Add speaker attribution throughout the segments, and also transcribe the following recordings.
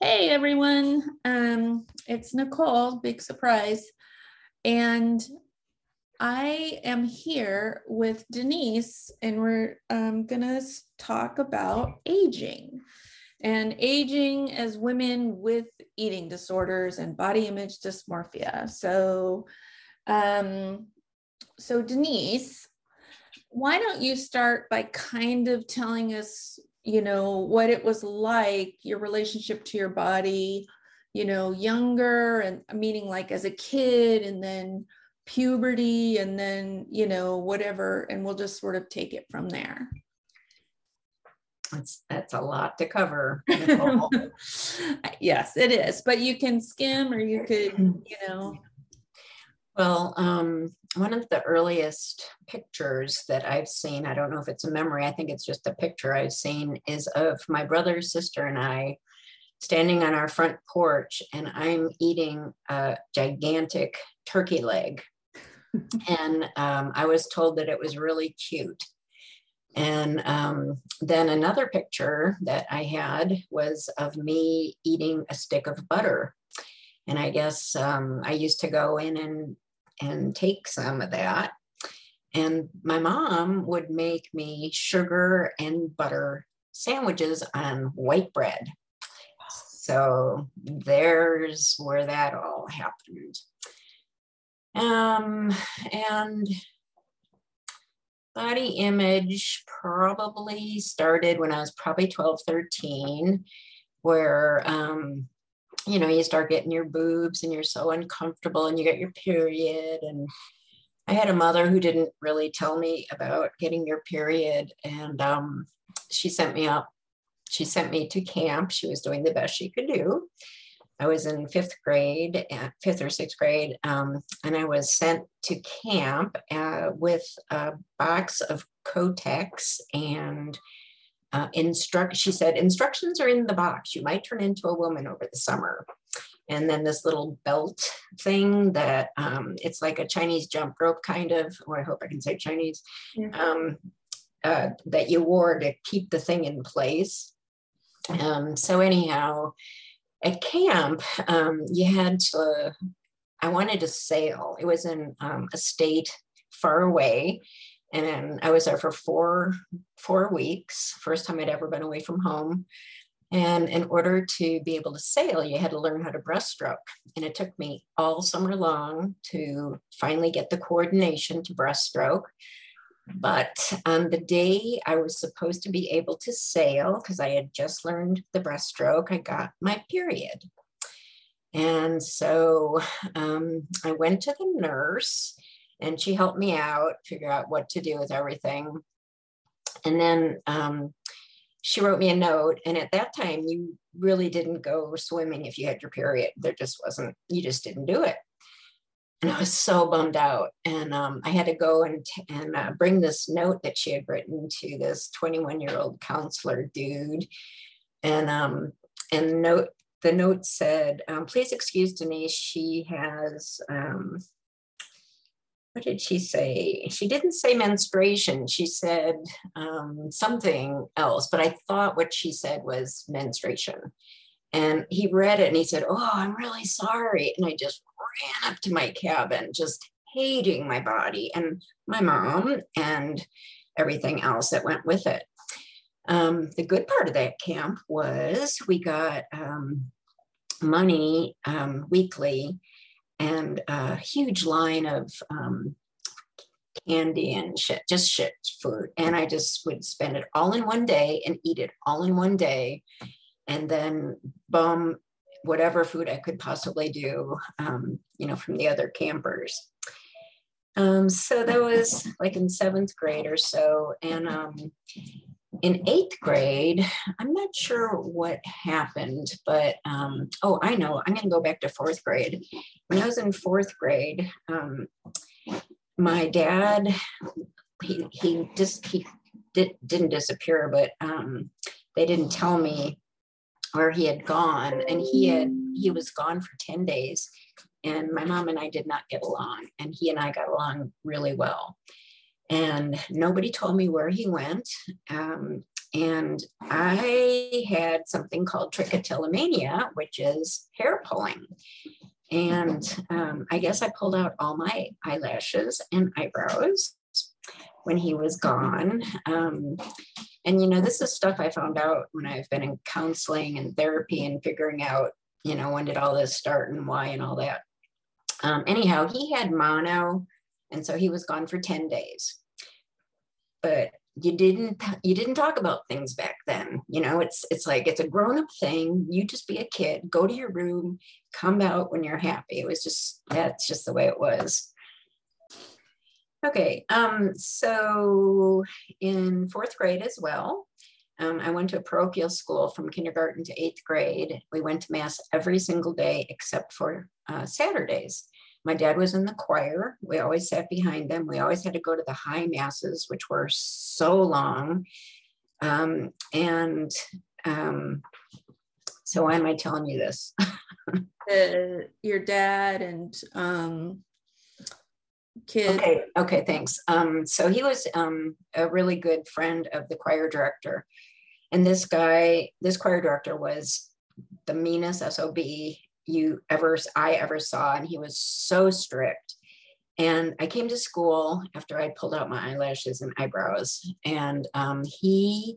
Speaker 1: Hey everyone, um, it's Nicole, big surprise. And I am here with Denise, and we're um, gonna talk about aging and aging as women with eating disorders and body image dysmorphia. So, um, so Denise, why don't you start by kind of telling us, you know, what it was like, your relationship to your body, you know, younger and meaning like as a kid, and then puberty and then you know whatever and we'll just sort of take it from there.
Speaker 2: That's that's a lot to cover
Speaker 1: yes it is but you can skim or you could you know.
Speaker 2: Well um, one of the earliest pictures that i've seen i don't know if it's a memory i think it's just a picture i've seen is of my brother sister and i standing on our front porch and i'm eating a gigantic turkey leg and um, I was told that it was really cute. And um, then another picture that I had was of me eating a stick of butter. And I guess um, I used to go in and, and take some of that. And my mom would make me sugar and butter sandwiches on white bread. So there's where that all happened. Um, and body image probably started when I was probably 12, 13, where, um, you know, you start getting your boobs and you're so uncomfortable and you get your period. And I had a mother who didn't really tell me about getting your period. And um, she sent me up, she sent me to camp. She was doing the best she could do. I was in fifth grade, uh, fifth or sixth grade, um, and I was sent to camp uh, with a box of Kotex and uh, instruct. She said, "Instructions are in the box. You might turn into a woman over the summer." And then this little belt thing that um, it's like a Chinese jump rope kind of, or I hope I can say Chinese, yeah. um, uh, that you wore to keep the thing in place. Um, so anyhow, at camp, um, you had to, I wanted to sail. It was in um, a state far away. And I was there for four, four weeks, first time I'd ever been away from home. And in order to be able to sail, you had to learn how to breaststroke. And it took me all summer long to finally get the coordination to breaststroke. But on the day I was supposed to be able to sail, because I had just learned the breaststroke, I got my period. And so um, I went to the nurse and she helped me out, figure out what to do with everything. And then um, she wrote me a note. And at that time, you really didn't go swimming if you had your period. There just wasn't, you just didn't do it and I was so bummed out. And um, I had to go and, and uh, bring this note that she had written to this 21 year old counselor dude. And um, and note the note said, um, "Please excuse Denise. She has." What did she say? She didn't say menstruation. She said um, something else, but I thought what she said was menstruation. And he read it and he said, Oh, I'm really sorry. And I just ran up to my cabin, just hating my body and my mom and everything else that went with it. Um, the good part of that camp was we got um, money um, weekly and a huge line of um, candy and shit, just shit food. And I just would spend it all in one day and eat it all in one day and then bum whatever food I could possibly do, um, you know, from the other campers. Um, so that was like in seventh grade or so. And um, in eighth grade, I'm not sure what happened, but um, oh, I know. I'm going to go back to fourth grade. When I was in fourth grade, um, my dad, he, he just, he did, didn't disappear, but um, they didn't tell me where he had gone and he had he was gone for 10 days and my mom and I did not get along and he and I got along really well and nobody told me where he went um, and I had something called trichotillomania, which is hair pulling. And um, I guess I pulled out all my eyelashes and eyebrows when he was gone. Um, and, you know, this is stuff I found out when I've been in counseling and therapy and figuring out, you know, when did all this start and why and all that. Um, anyhow, he had mono, and so he was gone for 10 days. But you didn't you didn't talk about things back then you know it's it's like it's a grown-up thing you just be a kid go to your room come out when you're happy it was just that's just the way it was Okay, um, so in fourth grade as well, um, I went to a parochial school from kindergarten to eighth grade. We went to mass every single day except for uh, Saturdays. My dad was in the choir. We always sat behind them. We always had to go to the high masses, which were so long. Um, and um, so why am I telling you this?
Speaker 1: uh, your dad and um, kid.
Speaker 2: Okay, okay, thanks. Um, so he was um, a really good friend of the choir director. And this guy, this choir director was the meanest SOB you ever, I ever saw. And he was so strict. And I came to school after I pulled out my eyelashes and eyebrows. And um, he,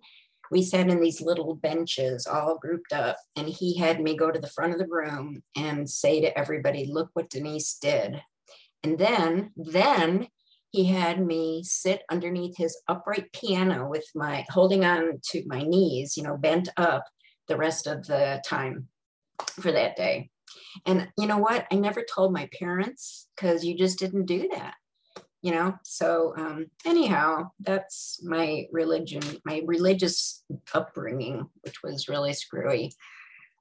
Speaker 2: we sat in these little benches all grouped up. And he had me go to the front of the room and say to everybody, look what Denise did. And then, then he had me sit underneath his upright piano with my holding on to my knees, you know, bent up the rest of the time for that day. And you know what? I never told my parents because you just didn't do that, you know? So, um, anyhow, that's my religion, my religious upbringing, which was really screwy.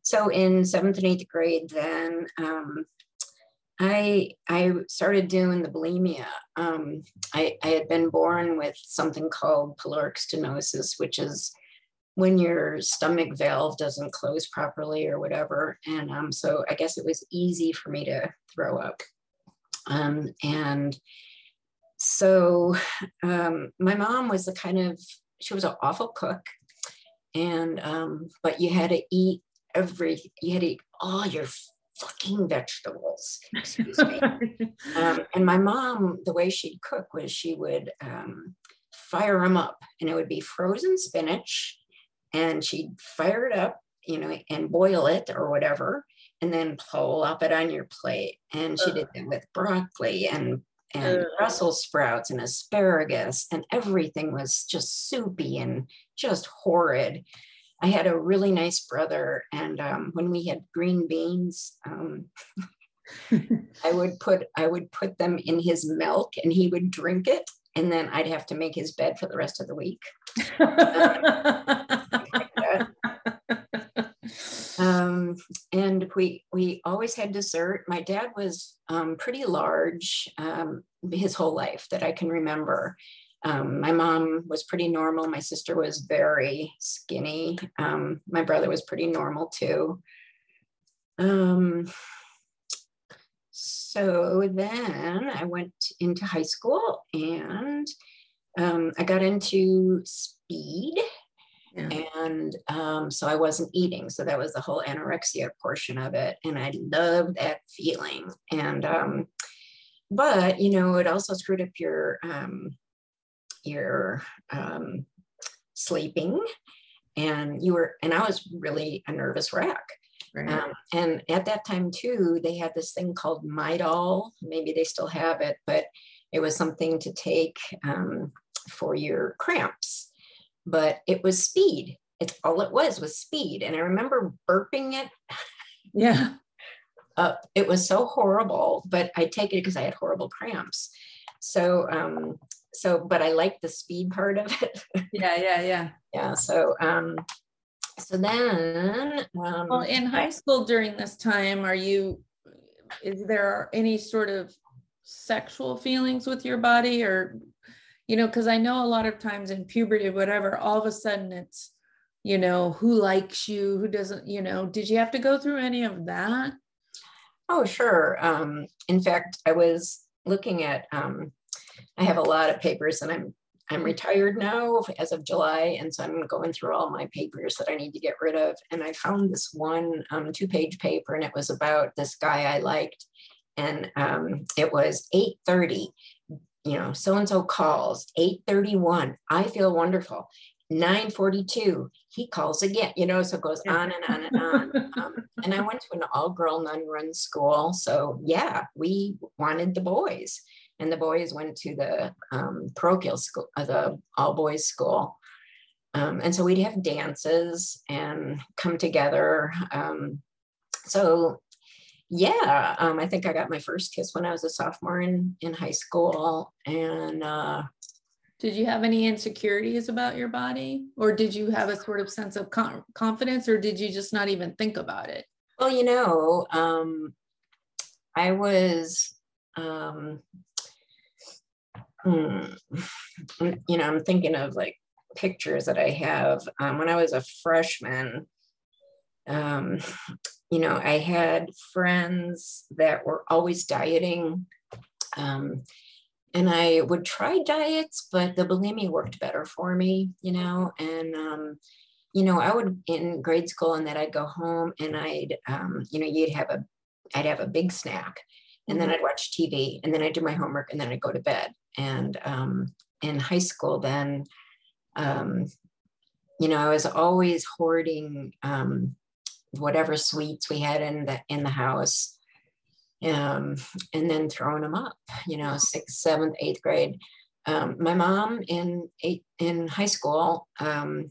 Speaker 2: So, in seventh and eighth grade, then um, I I started doing the bulimia. Um, I, I had been born with something called pyloric stenosis, which is when your stomach valve doesn't close properly or whatever. And um, so I guess it was easy for me to throw up. Um, and so um, my mom was the kind of she was an awful cook, and um, but you had to eat every you had to eat all your fucking vegetables. Excuse me. um, and my mom, the way she'd cook was she would um, fire them up, and it would be frozen spinach, and she'd fire it up, you know, and boil it or whatever, and then plop it on your plate. And she did that with broccoli and and. Brussels sprouts and asparagus, and everything was just soupy and just horrid. I had a really nice brother, and um, when we had green beans, um, I would put I would put them in his milk, and he would drink it, and then I'd have to make his bed for the rest of the week. um, and we we always had dessert. My dad was um, pretty large um, his whole life that I can remember, um, my mom was pretty normal. My sister was very skinny. Um, my brother was pretty normal too. Um, so then I went into high school and um, I got into speed. Yeah. And um, so I wasn't eating. So that was the whole anorexia portion of it. And I loved that feeling. And, um, but, you know, it also screwed up your um, you're um, sleeping and you were and i was really a nervous wreck right. um, and at that time too they had this thing called midol maybe they still have it but it was something to take um, for your cramps. But it was speed. It's all it was was speed. And i remember burping it
Speaker 1: yeah.
Speaker 2: uh, it was so horrible but i take it because i had horrible cramps. So um, so but i like the speed part of it.
Speaker 1: Yeah yeah yeah.
Speaker 2: Yeah so um so then
Speaker 1: um, well in high school during this time are you is there any sort of sexual feelings with your body or you know because i know a lot of times in puberty whatever all of a sudden it's you know who likes you who doesn't you know did you have to go through any of that?
Speaker 2: Oh sure. Um in fact i was looking at um I have a lot of papers and I'm I'm retired now as of July, and so I'm going through all my papers that I need to get rid of. And I found this one um, two-page paper, and it was about this guy I liked, and um, it was 8:30. You know, so and so calls 8:31. I feel wonderful. 942 he calls again you know so it goes on and on and on um, and i went to an all-girl nun-run school so yeah we wanted the boys and the boys went to the um, parochial school uh, the all-boys school um, and so we'd have dances and come together um, so yeah um, i think i got my first kiss when i was a sophomore in, in high school and uh,
Speaker 1: did you have any insecurities about your body? Or did you have a sort of sense of com- confidence, or did you just not even think about it?
Speaker 2: Well, you know, um, I was, um, hmm, you know, I'm thinking of like pictures that I have. Um, when I was a freshman, um, you know, I had friends that were always dieting. Um, and I would try diets, but the bulimia worked better for me, you know. And um, you know, I would in grade school, and then I'd go home, and I'd, um, you know, you'd have a, I'd have a big snack, and then mm-hmm. I'd watch TV, and then I'd do my homework, and then I'd go to bed. And um, in high school, then, um, you know, I was always hoarding um, whatever sweets we had in the in the house um, and then throwing them up, you know, sixth, seventh, eighth grade. Um, my mom in eight, in high school, um,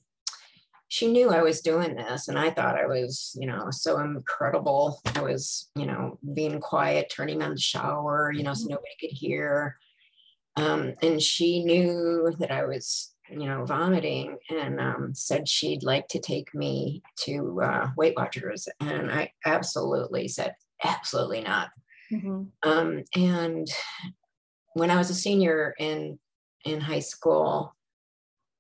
Speaker 2: she knew I was doing this, and I thought I was, you know, so incredible. I was, you know, being quiet, turning on the shower, you know, so mm-hmm. nobody could hear. Um, and she knew that I was, you know, vomiting, and um, said she'd like to take me to uh, Weight Watchers, and I absolutely said absolutely not. Mm-hmm. Um, and when I was a senior in in high school,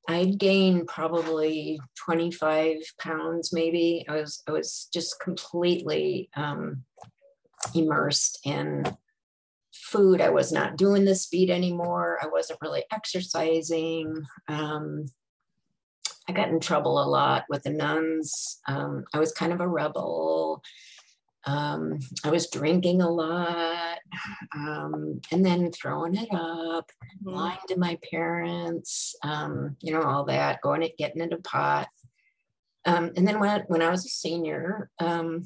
Speaker 2: I'd gained probably 25 pounds, maybe. I was I was just completely um, immersed in food. I was not doing the speed anymore. I wasn't really exercising. Um, I got in trouble a lot with the nuns. Um, I was kind of a rebel. Um, I was drinking a lot um, and then throwing it up, mm-hmm. lying to my parents, um, you know, all that, going and getting into pot. Um, and then when, when I was a senior, um,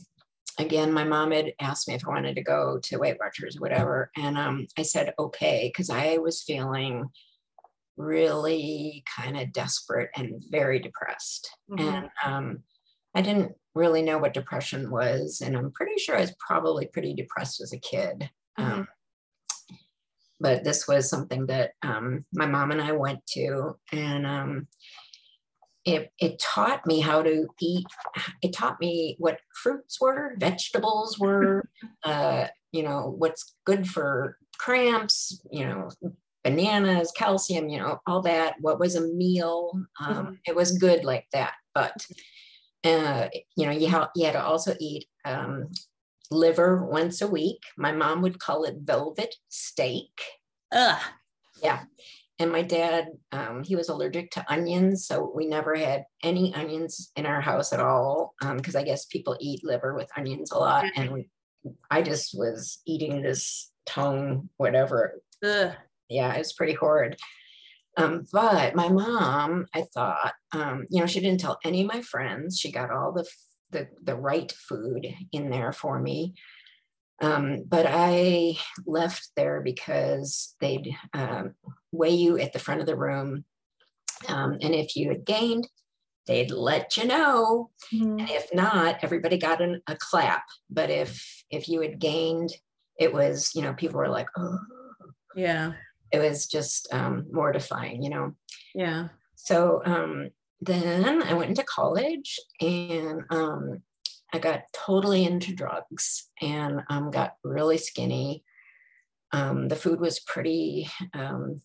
Speaker 2: again, my mom had asked me if I wanted to go to Weight Watchers, whatever. And um, I said, okay, because I was feeling really kind of desperate and very depressed. Mm-hmm. And I didn't really know what depression was. And I'm pretty sure I was probably pretty depressed as a kid. Mm-hmm. Um, but this was something that um, my mom and I went to, and um, it, it taught me how to eat. It taught me what fruits were, vegetables were, uh, you know, what's good for cramps, you know, bananas, calcium, you know, all that. What was a meal? Um, mm-hmm. It was good like that. But uh, you know, you, ha- you had to also eat um, liver once a week. My mom would call it velvet steak. Ugh. Yeah. And my dad, um, he was allergic to onions. So we never had any onions in our house at all. Because um, I guess people eat liver with onions a lot. And we, I just was eating this tongue, whatever. Ugh. Yeah, it was pretty horrid. Um, but my mom, I thought, um, you know, she didn't tell any of my friends. She got all the the, the right food in there for me. Um, but I left there because they'd um, weigh you at the front of the room. Um, and if you had gained, they'd let you know. Mm-hmm. And if not, everybody got an, a clap. But if if you had gained, it was, you know, people were like, oh.
Speaker 1: Yeah
Speaker 2: it was just um, mortifying, you know.
Speaker 1: Yeah.
Speaker 2: So um, then I went into college and um, I got totally into drugs and um, got really skinny. Um, the food was pretty um,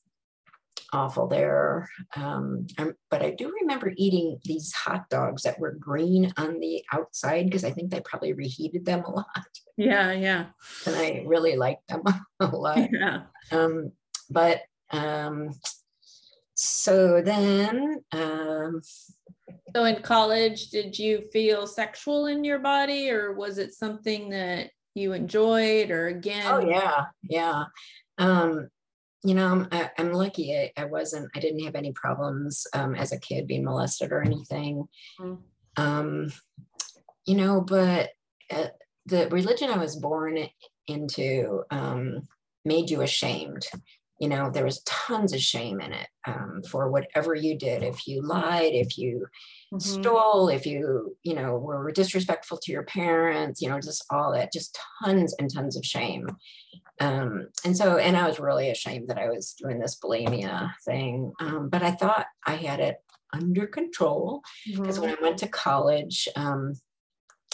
Speaker 2: awful there. Um, but I do remember eating these hot dogs that were green on the outside because I think they probably reheated them a lot.
Speaker 1: Yeah, yeah.
Speaker 2: And I really liked them a lot. Yeah. Um, but um, so then um,
Speaker 1: so in college did you feel sexual in your body or was it something that you enjoyed or again?
Speaker 2: Oh yeah yeah. Um, you know i'm, I, am lucky I, I, wasn't i didn't have any problems um, as a kid being molested or anything. Mm. um, you know but uh, the religion i was born into um, made you ashamed you know there was tons of shame in it um, for whatever you did if you lied if you mm-hmm. stole if you you know were disrespectful to your parents you know just all that just tons and tons of shame um, and so and i was really ashamed that i was doing this bulimia thing um, but i thought i had it under control because mm-hmm. when i went to college um,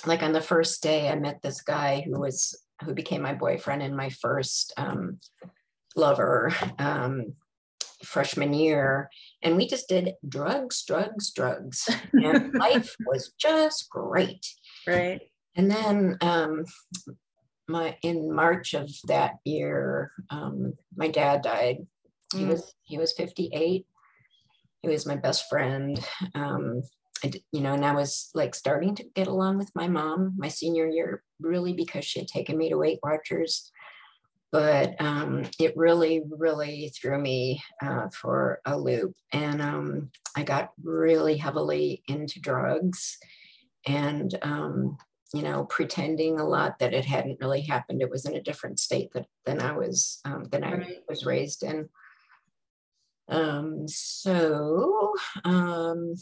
Speaker 2: like on the first day i met this guy who was who became my boyfriend in my first um, lover um, freshman year. And we just did drugs, drugs, drugs. And life was just great.
Speaker 1: Right.
Speaker 2: And then um, my in March of that year, um, my dad died. He mm. was he was 58. He was my best friend. Um, I, you know, and I was like starting to get along with my mom my senior year, really because she had taken me to Weight Watchers but um, it really, really threw me uh, for a loop. And um, I got really heavily into drugs and, um, you know, pretending a lot that it hadn't really happened. It was in a different state that, than I was, um, than I was raised in. Um, so um,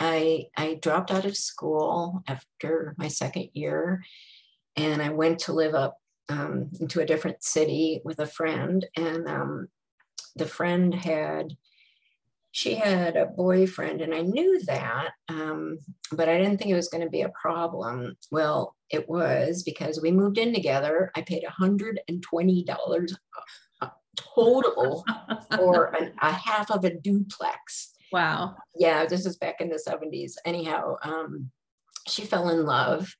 Speaker 2: I, I dropped out of school after my second year and I went to live up um, into a different city with a friend, and um, the friend had she had a boyfriend, and I knew that, um, but I didn't think it was going to be a problem. Well, it was because we moved in together. I paid $120 total for an, a half of a duplex.
Speaker 1: Wow.
Speaker 2: Yeah, this is back in the 70s. Anyhow, um, she fell in love.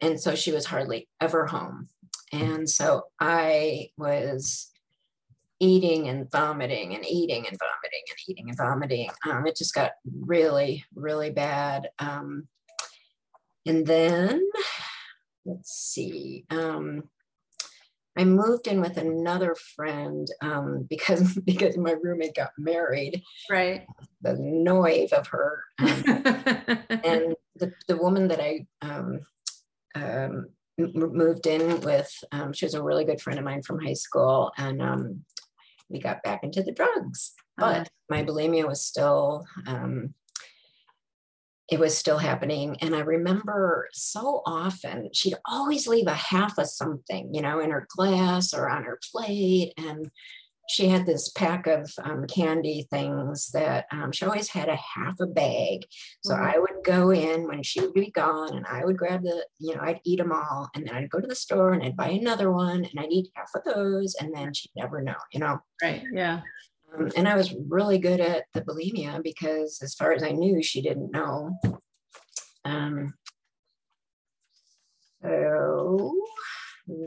Speaker 2: And so she was hardly ever home. And so I was eating and vomiting and eating and vomiting and eating and vomiting. Um, it just got really, really bad. Um, and then, let's see, um, I moved in with another friend um, because because my roommate got married.
Speaker 1: Right.
Speaker 2: The noise of her, um, and the the woman that I um, um moved in with, um, she was a really good friend of mine from high school, and um, we got back into the drugs. But uh my bulimia was still, um, it was still happening. And I remember so often she'd always leave a half of something, you know, in her glass or on her plate. And she had this pack of um, candy things that um, she always had a half a bag. So mm-hmm. I would go in when she would be gone and I would grab the, you know, I'd eat them all. And then I'd go to the store and I'd buy another one and I'd eat half of those. And then she'd never know, you know?
Speaker 1: Right. Yeah.
Speaker 2: Um, and I was really good at the bulimia because as far as I knew, she didn't know. Um, so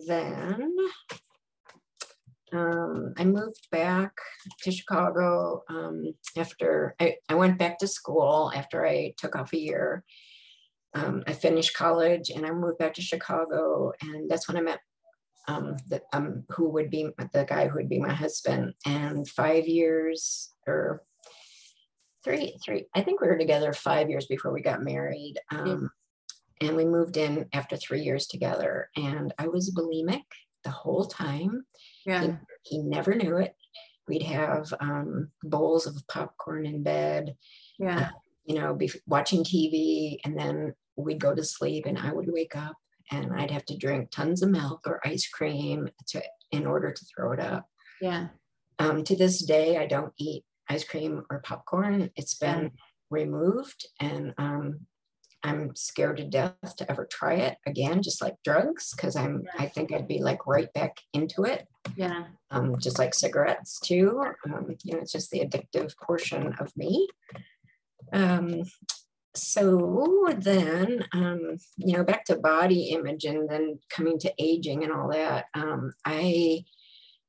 Speaker 2: then um, I moved back to Chicago um, after I, I went back to school after I took off a year. Um, I finished college and I moved back to Chicago, and that's when I met um, the, um, who would be the guy who would be my husband. And five years or three, three, I think we were together five years before we got married. Um, and we moved in after three years together, and I was bulimic the whole time.
Speaker 1: Yeah.
Speaker 2: He, he never knew it. We'd have um, bowls of popcorn in bed.
Speaker 1: Yeah. Uh,
Speaker 2: you know, be watching TV, and then we'd go to sleep, and I would wake up, and I'd have to drink tons of milk or ice cream to in order to throw it up.
Speaker 1: Yeah.
Speaker 2: Um, to this day, I don't eat ice cream or popcorn. It's been yeah. removed, and um, I'm scared to death to ever try it again, just like drugs, because I'm I think I'd be like right back into it.
Speaker 1: Yeah.
Speaker 2: Um, just like cigarettes too. Um, you know, it's just the addictive portion of me. Um, so then, um, you know, back to body image and then coming to aging and all that. Um, I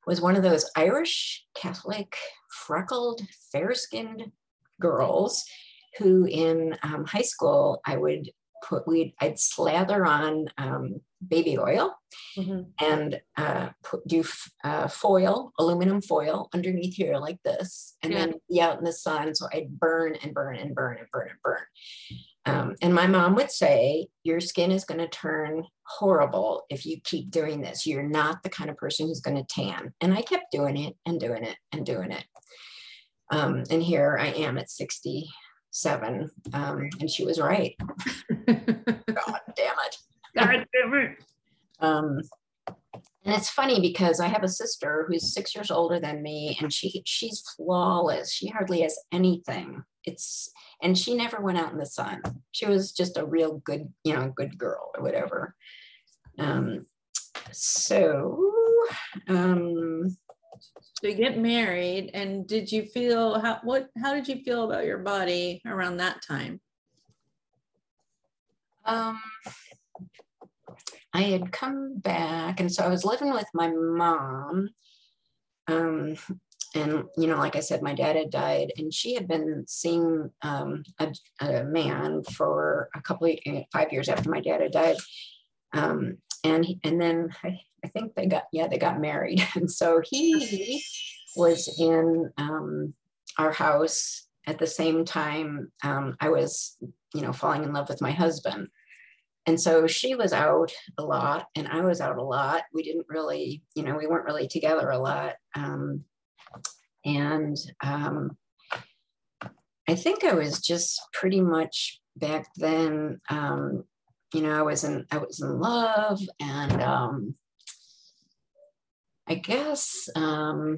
Speaker 2: was one of those Irish Catholic, freckled, fair skinned girls who in um, high school I would put, we'd, I'd slather on um, baby oil mm-hmm. and uh, put, do f- uh, foil, aluminum foil underneath here like this, and yeah. then be out in the sun. So I'd burn and burn and burn and burn and burn. Um, and my mom would say, Your skin is going to turn horrible if you keep doing this. You're not the kind of person who's going to tan. And I kept doing it and doing it and doing it. Um, and here I am at 67. Um, and she was right. God damn it. God damn it. Um, and it's funny because I have a sister who's six years older than me, and she she's flawless. She hardly has anything. It's and she never went out in the sun. She was just a real good, you know, good girl or whatever. Um, so um,
Speaker 1: so you get married, and did you feel how what how did you feel about your body around that time?
Speaker 2: Um, I had come back, and so I was living with my mom. Um, and you know, like I said, my dad had died, and she had been seeing um, a, a, man for a couple of five years after my dad had died. Um, and he, and then I, I, think they got yeah they got married, and so he was in um, our house at the same time um, I was you know falling in love with my husband. And so she was out a lot and I was out a lot. We didn't really, you know, we weren't really together a lot. Um, and um, I think I was just pretty much back then, um, you know, I was in, I was in love and um, I guess, um,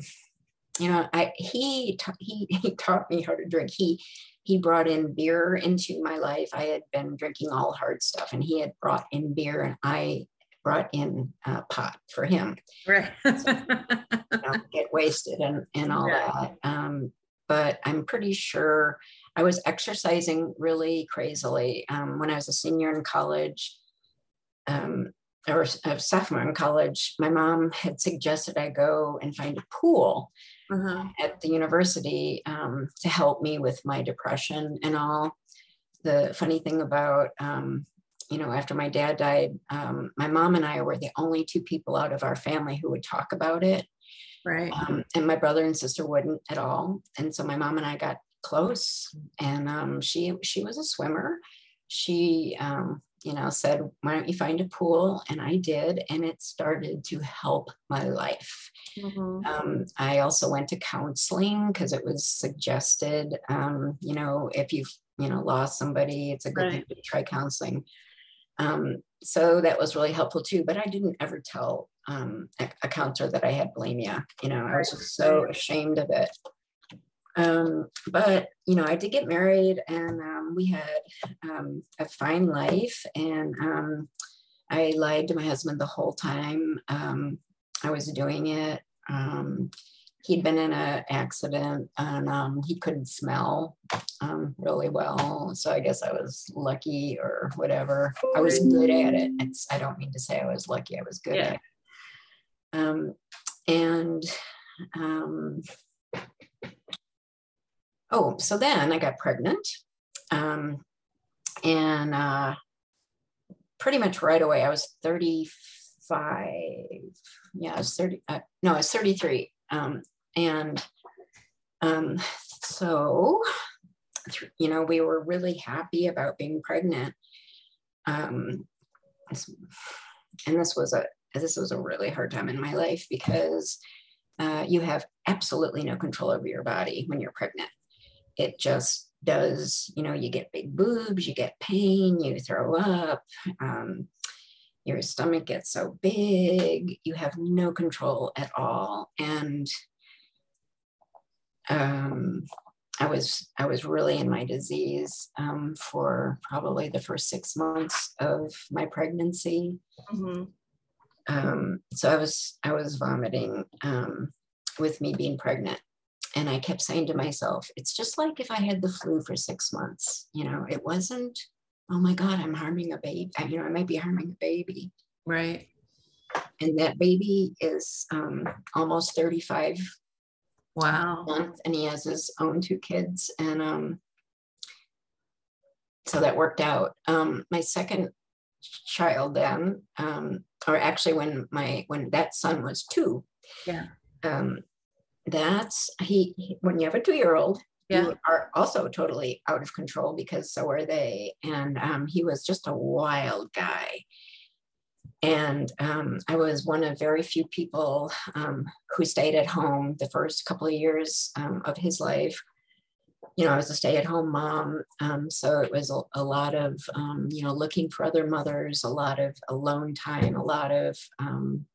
Speaker 2: you know, I, he, he, he taught me how to drink. He, he brought in beer into my life. I had been drinking all hard stuff, and he had brought in beer, and I brought in uh, pot for him. Right. so, you know, get wasted and and all that. Um, but I'm pretty sure I was exercising really crazily um, when I was a senior in college. Um, or a sophomore in college, my mom had suggested I go and find a pool uh-huh. at the university um, to help me with my depression and all. The funny thing about, um, you know, after my dad died, um, my mom and I were the only two people out of our family who would talk about it.
Speaker 1: Right.
Speaker 2: Um, and my brother and sister wouldn't at all. And so my mom and I got close, and um, she she was a swimmer. She um, you know, said, why don't you find a pool? And I did, and it started to help my life. Mm-hmm. Um, I also went to counseling because it was suggested, um, you know, if you've, you know, lost somebody, it's a good right. thing to try counseling. Um, so that was really helpful too, but I didn't ever tell um, a, a counselor that I had bulimia. You know, I was just so ashamed of it. Um, but you know, I did get married, and um, we had um, a fine life. And um, I lied to my husband the whole time um, I was doing it. Um, he'd been in an accident, and he couldn't smell really well. So I guess I was lucky, or whatever. I was good at it. It's, I don't mean to say I was lucky. I was good yeah. at it. and oh, so then I got pregnant. Um, and uh, pretty much right away, I was 35. Yeah, I was 30. Uh, no, I was 33. Um, and um, so, you know, we were really happy about being pregnant. Um, and this was a this was a really hard time in my life because uh, you have absolutely no control over your body when you're pregnant it just does, you know, you get big boobs, you get pain, you throw up, um, your stomach gets so big, you have no control at all. And um, I was I was really in my disease um, for probably the first six months of my pregnancy. Mm-hmm. Um, so I was I was vomiting um, with me being pregnant, and I kept saying to myself, it's just like if I had the flu for six months. You know, it wasn't, oh my God, I'm harming a baby. You know, I might be harming a baby.
Speaker 1: Right.
Speaker 2: and that baby is um, almost 35
Speaker 1: wow
Speaker 2: months and he has his own two kids and um, so that worked out um, my second child then um, or actually when my when that son was two
Speaker 1: yeah
Speaker 2: um, that's he, he when you have a two-year-old
Speaker 1: Yeah.
Speaker 2: you are also totally out of control because so are they. And um, he was just a wild guy. And um, i was one of very few people um, who stayed at home the first couple of years um, of his life. You know i was a stay-at-home mom um, so it was a, a lot of um, you know looking for other mothers a lot of alone time a lot of um,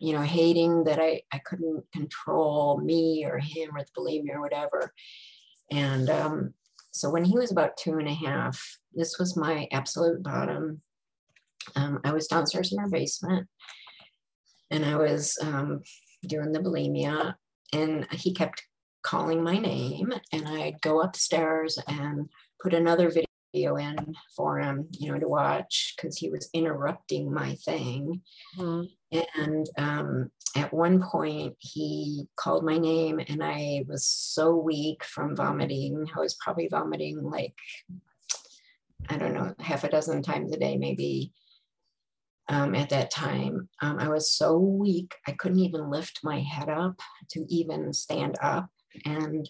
Speaker 2: you know, hating that I, I couldn't control me or him or the bulimia or whatever. And um, so when he was about two and a half, this was my absolute bottom. Um, I was downstairs in our basement and I was um, doing the bulimia and he kept calling my name and I'd go upstairs and put another video in for him, you know, to watch because he was interrupting my thing.
Speaker 1: Mhm.
Speaker 2: And um, at one point, he called my name, and I was so weak from vomiting. I was probably vomiting like, I don't know, half a dozen times a day, maybe. Um, at that time, um, I was so weak, I couldn't even lift my head up to even stand up. And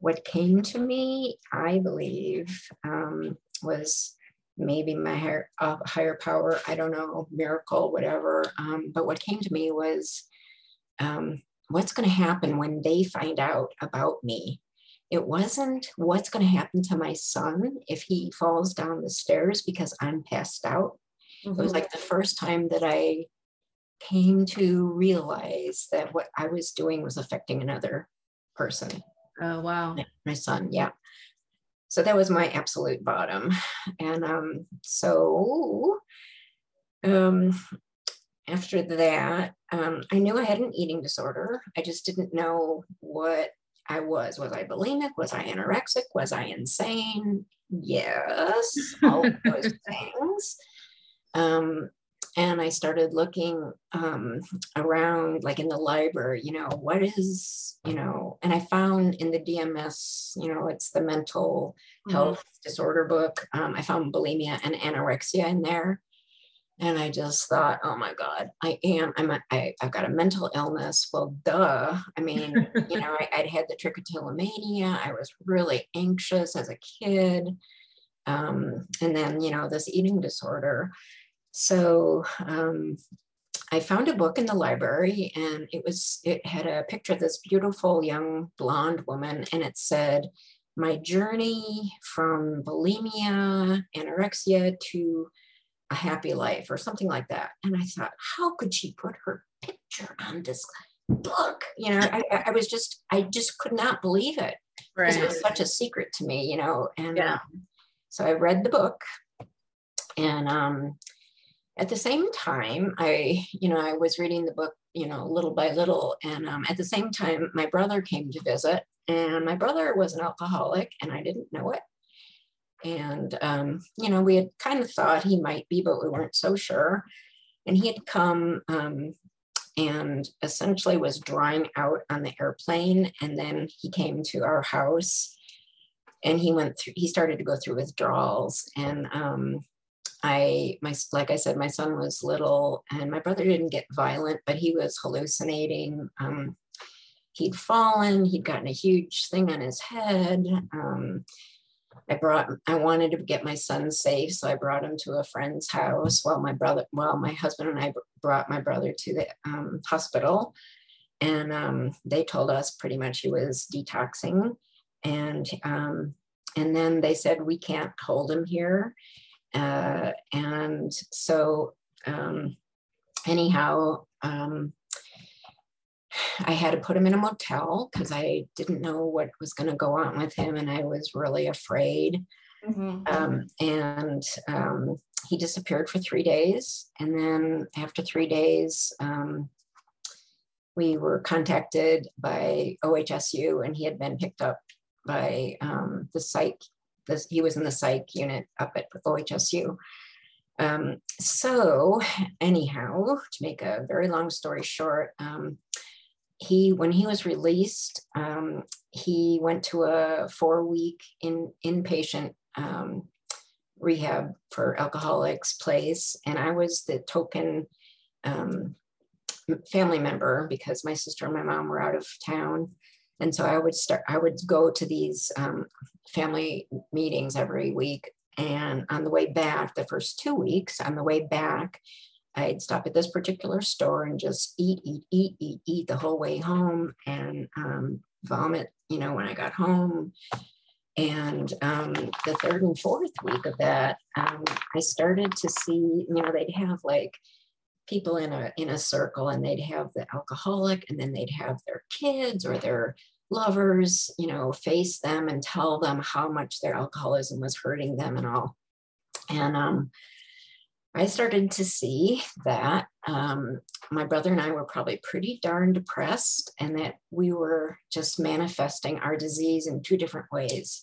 Speaker 2: what came to me, I believe, um, was maybe my higher, uh, higher power, I don't know, miracle, whatever. Um, but what came to me was um, what's going to happen when they find out about me? It wasn't what's going to happen to my son if he falls down the stairs because I'm passed out. It was
Speaker 1: Mhm.
Speaker 2: like the first time that I came to realize that what I was doing was affecting another person
Speaker 1: oh wow.
Speaker 2: My son yeah. So that was my absolute bottom. And um so um after that um i knew i had an eating disorder. I just didn't know what i was. Was i bulimic? Was i anorexic? Was i insane? Yes all of those things. Um and I started looking um, around, like in the library, you know, what is, you know, and I found in the DMS, you know, it's the mental
Speaker 1: Mhm.
Speaker 2: health disorder book. Um, I found bulimia and anorexia in there. And I just thought, oh my God, I am, I'm a, I, I've got a mental illness. Well, duh. I mean, you know, I, I'd had the trichotillomania. I was really anxious as a kid. Um, and then, you know, this eating disorder. So um, I found a book in the library and it was, it had a picture of this beautiful young blonde woman and it said, my journey from bulimia, anorexia to a happy life or something like that. And I thought, how could she put her picture on this book? You know, I, I- was just, I just could not believe it. 'cause It
Speaker 1: right
Speaker 2: was such a secret to me, you know. And
Speaker 1: Yeah.
Speaker 2: um, so I read the book, and um, at the same time, I, you know, I was reading the book, you know, little by little, and um, at the same time, my brother came to visit, and my brother was an alcoholic, and I didn't know it. And um, you know, we had kind of thought he might be, but we weren't so sure. And he had come um, and essentially was drying out on the airplane, and then he came to our house and he went through he started to go through withdrawals and um i my like i said my son was little and my brother didn't get violent but he was hallucinating um he'd fallen he'd gotten a huge thing on his head um I brought, I wanted to get my son safe, so I brought him to a friend's house while my brother, while my husband and I brought my brother to the um, hospital. And um, they told us pretty much he was detoxing and um, and then they said we can't hold him here uh, and so um, anyhow um, i had to put him in a motel because i didn't know what was going to go on with him and i was really afraid
Speaker 1: Mhm.
Speaker 2: um, and um, he disappeared for three days. And then after three days, um, we were contacted by OHSU, and he had been picked up by um, the psych. This, he was in the psych unit up at OHSU. Um, so anyhow, to make a very long story short, um, he when he was released, um, he went to a four week in inpatient um, rehab for alcoholics place, and I was the token um, family member because my sister and my mom were out of town. And so I would start, I would go to these um, family meetings every week. And on the way back, the first two weeks, on the way back, I'd stop at this particular store and just eat, eat, eat, eat, eat the whole way home and um, vomit, you know, when I got home. And um, the third and fourth week of that, um, I started to see, you know, they'd have like people in a in a circle and they'd have the alcoholic and then they'd have their kids or their lovers you know face them and tell them how much their alcoholism was hurting them and all. And um, i started to see that um, my brother and i were probably pretty darn depressed and that we were just manifesting our disease in two different ways.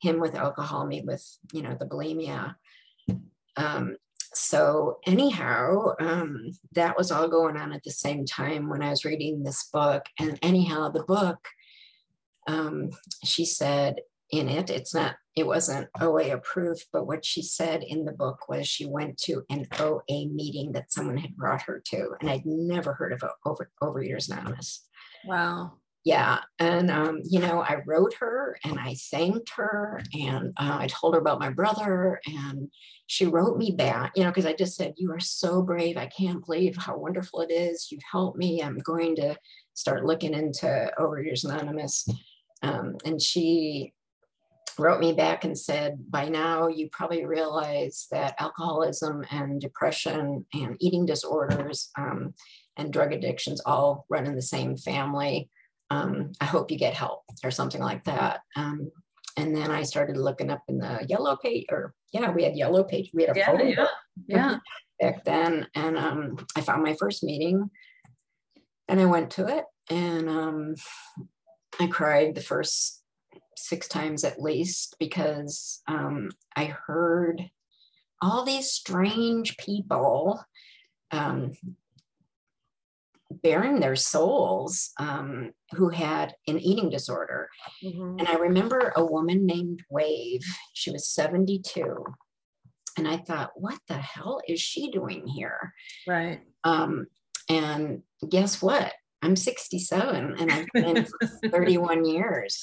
Speaker 2: Him with alcohol me with you know the bulimia. Um, so anyhow um, that was all going on at the same time when i was reading this book. And anyhow the book um, she said in it it's not it wasn't oa approved but what she said in the book was she went to an oa meeting that someone had brought her to. And i'd never heard of over overeaters anonymous.
Speaker 1: Wow
Speaker 2: yeah and um, you know i wrote her and i thanked her and uh, i told her about my brother and she wrote me back you know because i just said you are so brave i can't believe how wonderful it is you've helped me i'm going to start looking into overeaters anonymous. Um, and she wrote me back and said by now you probably realize that alcoholism and depression and eating disorders um, and drug addictions all run in the same family um, I hope you get help or something like that. Um, and then I started looking up in the yellow page, or yeah, we had yellow page. We had a
Speaker 1: yeah,
Speaker 2: photo
Speaker 1: yeah, yeah.
Speaker 2: back then, and um, I found my first meeting, and I went to it, and um, I cried the first six times at least because um, I heard all these strange people um, bearing their souls um, who had an eating disorder. Mm-hmm. And I remember a woman named Wave, she was 72. And I thought, what the hell is she doing here?
Speaker 1: Right.
Speaker 2: Um, and guess what? I'm 67 and I've been for 31 years.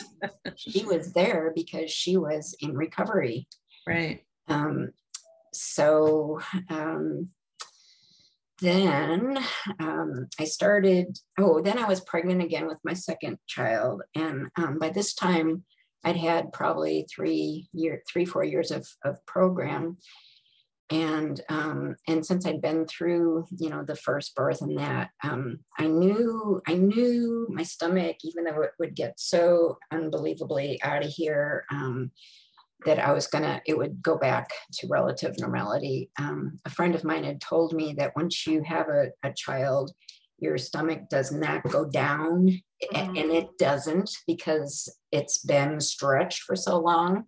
Speaker 2: She was there because she was in recovery.
Speaker 1: Right.
Speaker 2: Um, so um, then um, I started, oh, then I was pregnant again with my second child. And um, by this time, I'd had probably three year, three, four years of, of program. And um, and since I'd been through, you know, the first birth and that, um, I knew I knew my stomach, even though it would get so unbelievably out of here, um, that I was gonna, it would go back to relative normality. Um, a friend of mine had told me that once you have a, a child, your stomach does not go down, mm-hmm. and it doesn't because it's been stretched for so long.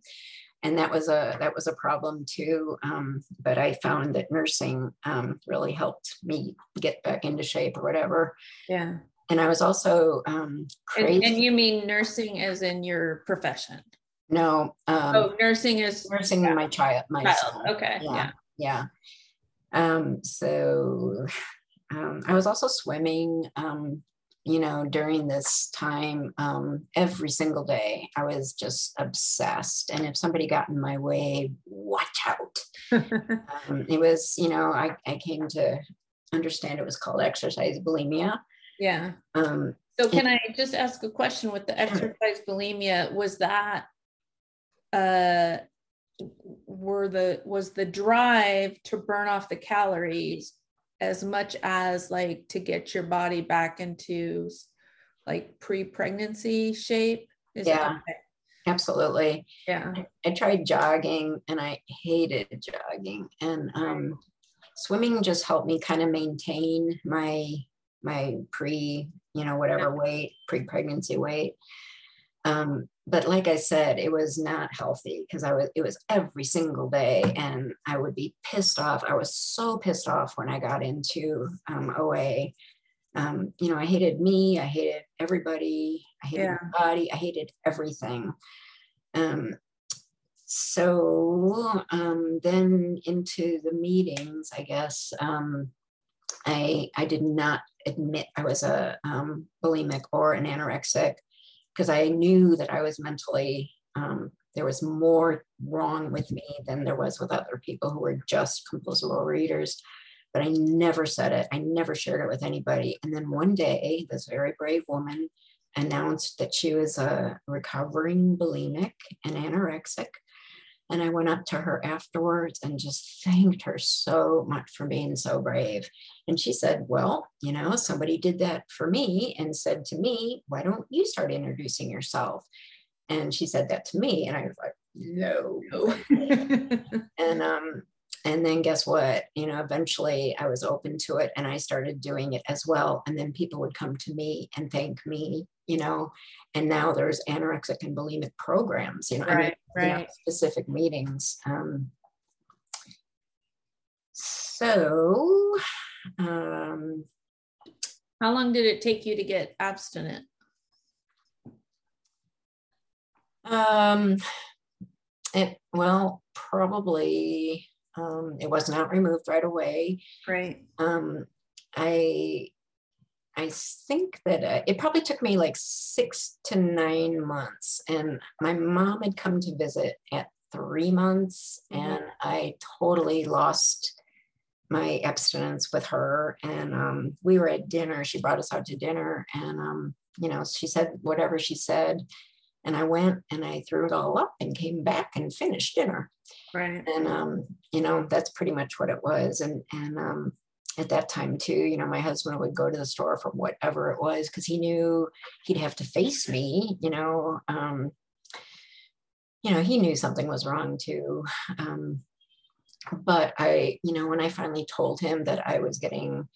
Speaker 2: And that was a that was a problem too. Um, but I found that nursing um, really helped me get back into shape or whatever.
Speaker 1: Yeah.
Speaker 2: And I was also um, crazy.
Speaker 1: And, and you mean nursing as in your profession?
Speaker 2: No. Um,
Speaker 1: oh, nursing is
Speaker 2: nursing yeah. my child. My child.
Speaker 1: Son. Okay. Yeah.
Speaker 2: Yeah. yeah. Um, so um, I was also swimming, um, you know, during this time, um, every single day. I was just obsessed. And if somebody got in my way, watch out. um, it was, you know, I, I came to understand it was called exercise bulimia.
Speaker 1: Yeah. Um, so can I just ask a question with the exercise bulimia? Was that uh, were the was the drive to burn off the calories as much as like to get your body back into like pre-pregnancy shape?
Speaker 2: Is yeah. absolutely.
Speaker 1: Yeah.
Speaker 2: I, I, tried jogging and i hated jogging and um, swimming just helped me kind of maintain my my pre you know whatever yeah. weight pre-pregnancy weight Um, but like I said, it was not healthy because I was it was every single day, and I would be pissed off. I was so pissed off when I got into um, OA. Um, you know, I hated me. I hated everybody. I hated yeah. my body. I hated everything. Um, so um, then into the meetings, I guess um, I I did not admit I was a um, bulimic or an anorexic because I knew that I was mentally, um, there was more wrong with me than there was with other people who were just compulsive readers. But I never said it. I never shared it with anybody. And then one day, this very brave woman announced that she was a recovering bulimic and anorexic. And I went up to her afterwards and just thanked her so much for being so brave. And she said, Well, you know, somebody did that for me and said to me, Why don't you start introducing yourself? And she said that to me. And I was like, No. and um, and then guess what? You know, eventually I was open to it and I started doing it as well. And then people would come to me and thank me, you know, and now there's anorexic and bulimic programs, you know, right, I mean, right. You know, specific meetings. Um, so, um,
Speaker 1: how long did it take you to get abstinent?
Speaker 2: Um, it, well, probably um, it was not removed right away.
Speaker 1: Right.
Speaker 2: Um, I I think that uh, it probably took me like six to nine months, and my mom had come to visit at three months, mm-hmm. and I totally lost my abstinence with her. And um, we were at dinner. She brought us out to dinner, and um, you know, she said whatever she said, and I went and I threw it all up and came back and finished dinner.
Speaker 1: Right.
Speaker 2: And um, you know, that's pretty much what it was. And and um, at that time too, you know, my husband would go to the store for whatever it was because he knew he'd have to face me, you know. Um, you know, he knew something was wrong too. Um, but I, you know, when I finally told him that I was getting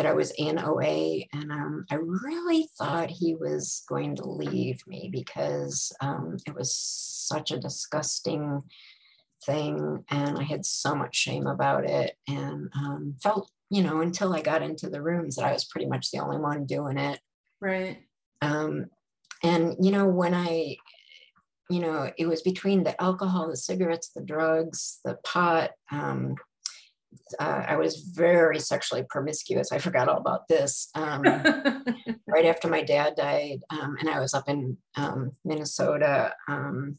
Speaker 2: that I was in OA, and um, I really thought he was going to leave me because um, it was such a disgusting thing, and I had so much shame about it, and um, felt, you know, until I got into the rooms that I was pretty much the only one doing it.
Speaker 1: Right.
Speaker 2: Um, and you know, when I, you know, it was between the alcohol, the cigarettes, the drugs, the pot. Uh, I was very sexually promiscuous. I forgot all about this. Um, right after my dad died, um, and I was up in um, Minnesota. Um,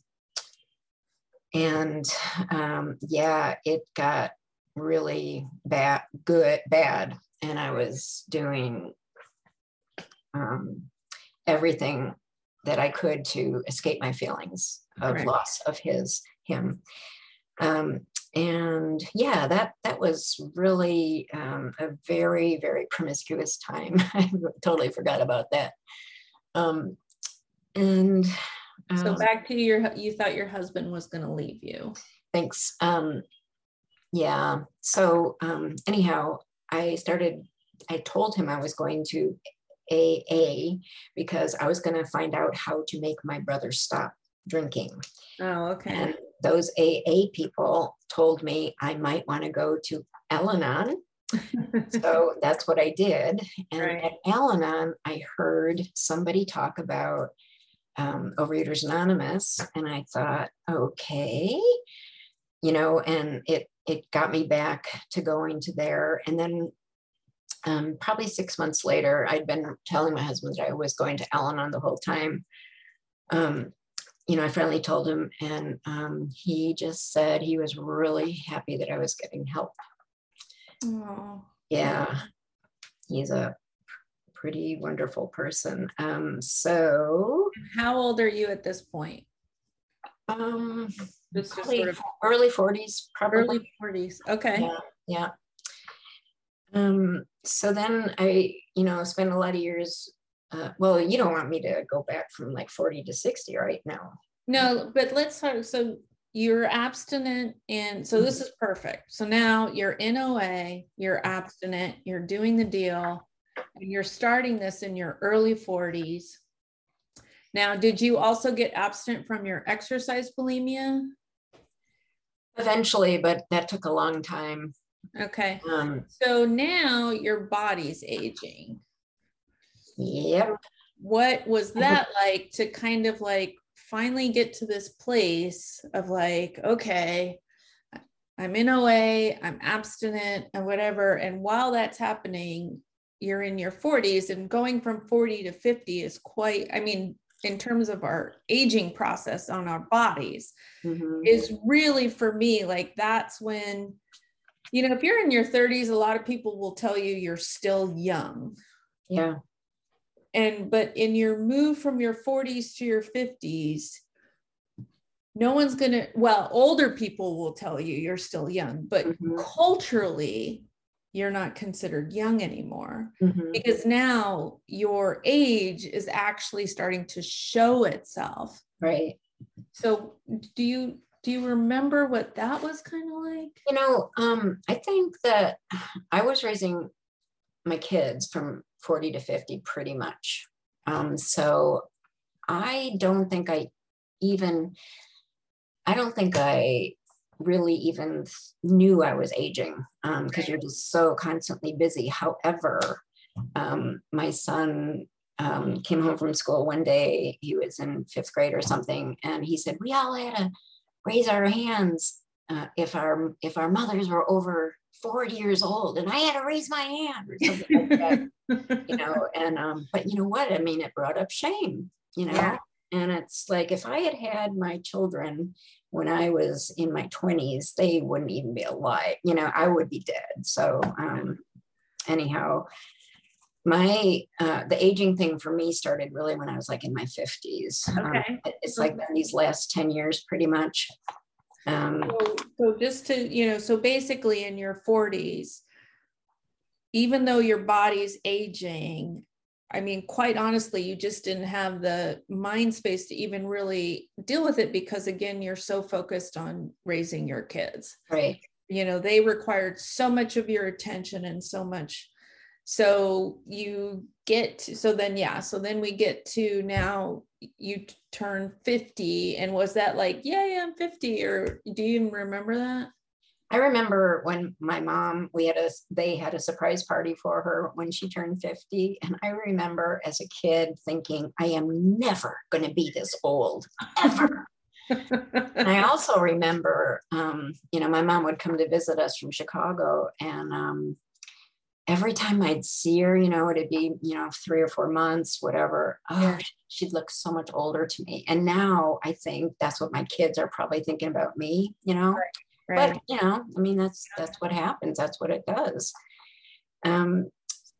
Speaker 2: and um, yeah, it got really bad, good, bad. And I was doing um, everything that I could to escape my feelings of right. loss of his, him. Um, and yeah, that that was really um, a very very promiscuous time. I totally forgot about that. Um, and
Speaker 1: so um, back to your, you thought your husband was going to leave you.
Speaker 2: Thanks. Um, yeah. So um, anyhow, I started. I told him I was going to AA because I was going to find out how to make my brother stop drinking.
Speaker 1: Oh, okay.
Speaker 2: And those AA people told me I might want to go to Al Anon. so that's what I did. And right. at Al Anon, I heard somebody talk about um, Overeaters Anonymous, and I thought, okay, you know, and it it got me back to going to there. And then um, probably six months later, I'd been telling my husband that I was going to Al Anon the whole time. Um, you know, I finally told him, and um, he just said he was really happy that I was getting help.
Speaker 1: Aww.
Speaker 2: Yeah, he's a pretty wonderful person. Um, so,
Speaker 1: how old are you at this point?
Speaker 2: Um, just sort of early 40s, probably.
Speaker 1: Early 40s. Okay.
Speaker 2: Yeah. yeah. Um, so then I, you know, spent a lot of years uh, well, you don't want me to go back from like 40 to 60 right now.
Speaker 1: No, but let's talk. So you're abstinent, and so this mm-hmm. is perfect. So now you're in OA, you're abstinent, you're doing the deal, and you're starting this in your early 40s. Now, did you also get abstinent from your exercise bulimia?
Speaker 2: Eventually, but that took a long time.
Speaker 1: Okay.
Speaker 2: Um,
Speaker 1: So now your body's aging.
Speaker 2: Yep.
Speaker 1: What was that like to kind of like finally get to this place of like, okay, I'm in OA, I'm abstinent and whatever. And while that's happening, you're in your 40s and going from 40 to 50 is quite, I mean, in terms of our aging process on our bodies,
Speaker 2: Mhm.
Speaker 1: is really for me like that's when you know if you're in your 30s a lot of people will tell you you're still young
Speaker 2: Yeah.
Speaker 1: And but in your move from your 40s to your 50s no one's going to well older people will tell you you're still young but
Speaker 2: Mhm.
Speaker 1: culturally you're not considered young anymore
Speaker 2: Mhm.
Speaker 1: because now your age is actually starting to show itself
Speaker 2: Right.
Speaker 1: so do you do you remember what that was kind of like?
Speaker 2: You know, um, I think that I was raising my kids from 40 to 50 pretty much. Um, so I don't think I even, I don't think I really even knew I was aging because you're just so constantly busy. However, um, my son um, came home from school one day, he was in fifth grade or something, and he said, We all had to raise our hands uh, if our if our mothers were over 40 years old and I had to raise my hand or something like that, you know. And um, but you know what? I mean, it brought up shame, you know.
Speaker 1: Yeah.
Speaker 2: And it's like if I had had my children when I was in my 20s, they wouldn't even be alive. You know, I would be dead. So um, anyhow, my uh, the aging thing for me started really when I was like in my 50s. Um,
Speaker 1: Okay.
Speaker 2: it- it's like these last 10 years pretty much. Um,
Speaker 1: So, so just to, you know, so basically in your 40s, even though your body's aging, I mean, quite honestly, you just didn't have the mind space to even really deal with it because, again, you're so focused on raising your kids.
Speaker 2: right.
Speaker 1: You know, they required so much of your attention and so much. So you get to, so then, yeah, so then we get to now you turn 50. And was that like, yeah, yeah, I'm 50? Or do you remember that?
Speaker 2: I remember when my mom, we had a, they had a surprise party for her when she turned 50. And I remember as a kid thinking, I am never going to be this old, ever. and I also remember, um, you know, my mom would come to visit us from Chicago, and um, every time I'd see her, you know, it'd be, you know, three or four months, whatever. Oh,
Speaker 1: Yeah.
Speaker 2: she'd look so much older to me. And now I think that's what my kids are probably thinking about me, you know.
Speaker 1: right.
Speaker 2: But you know, I mean, that's that's what happens. That's what it does. Um,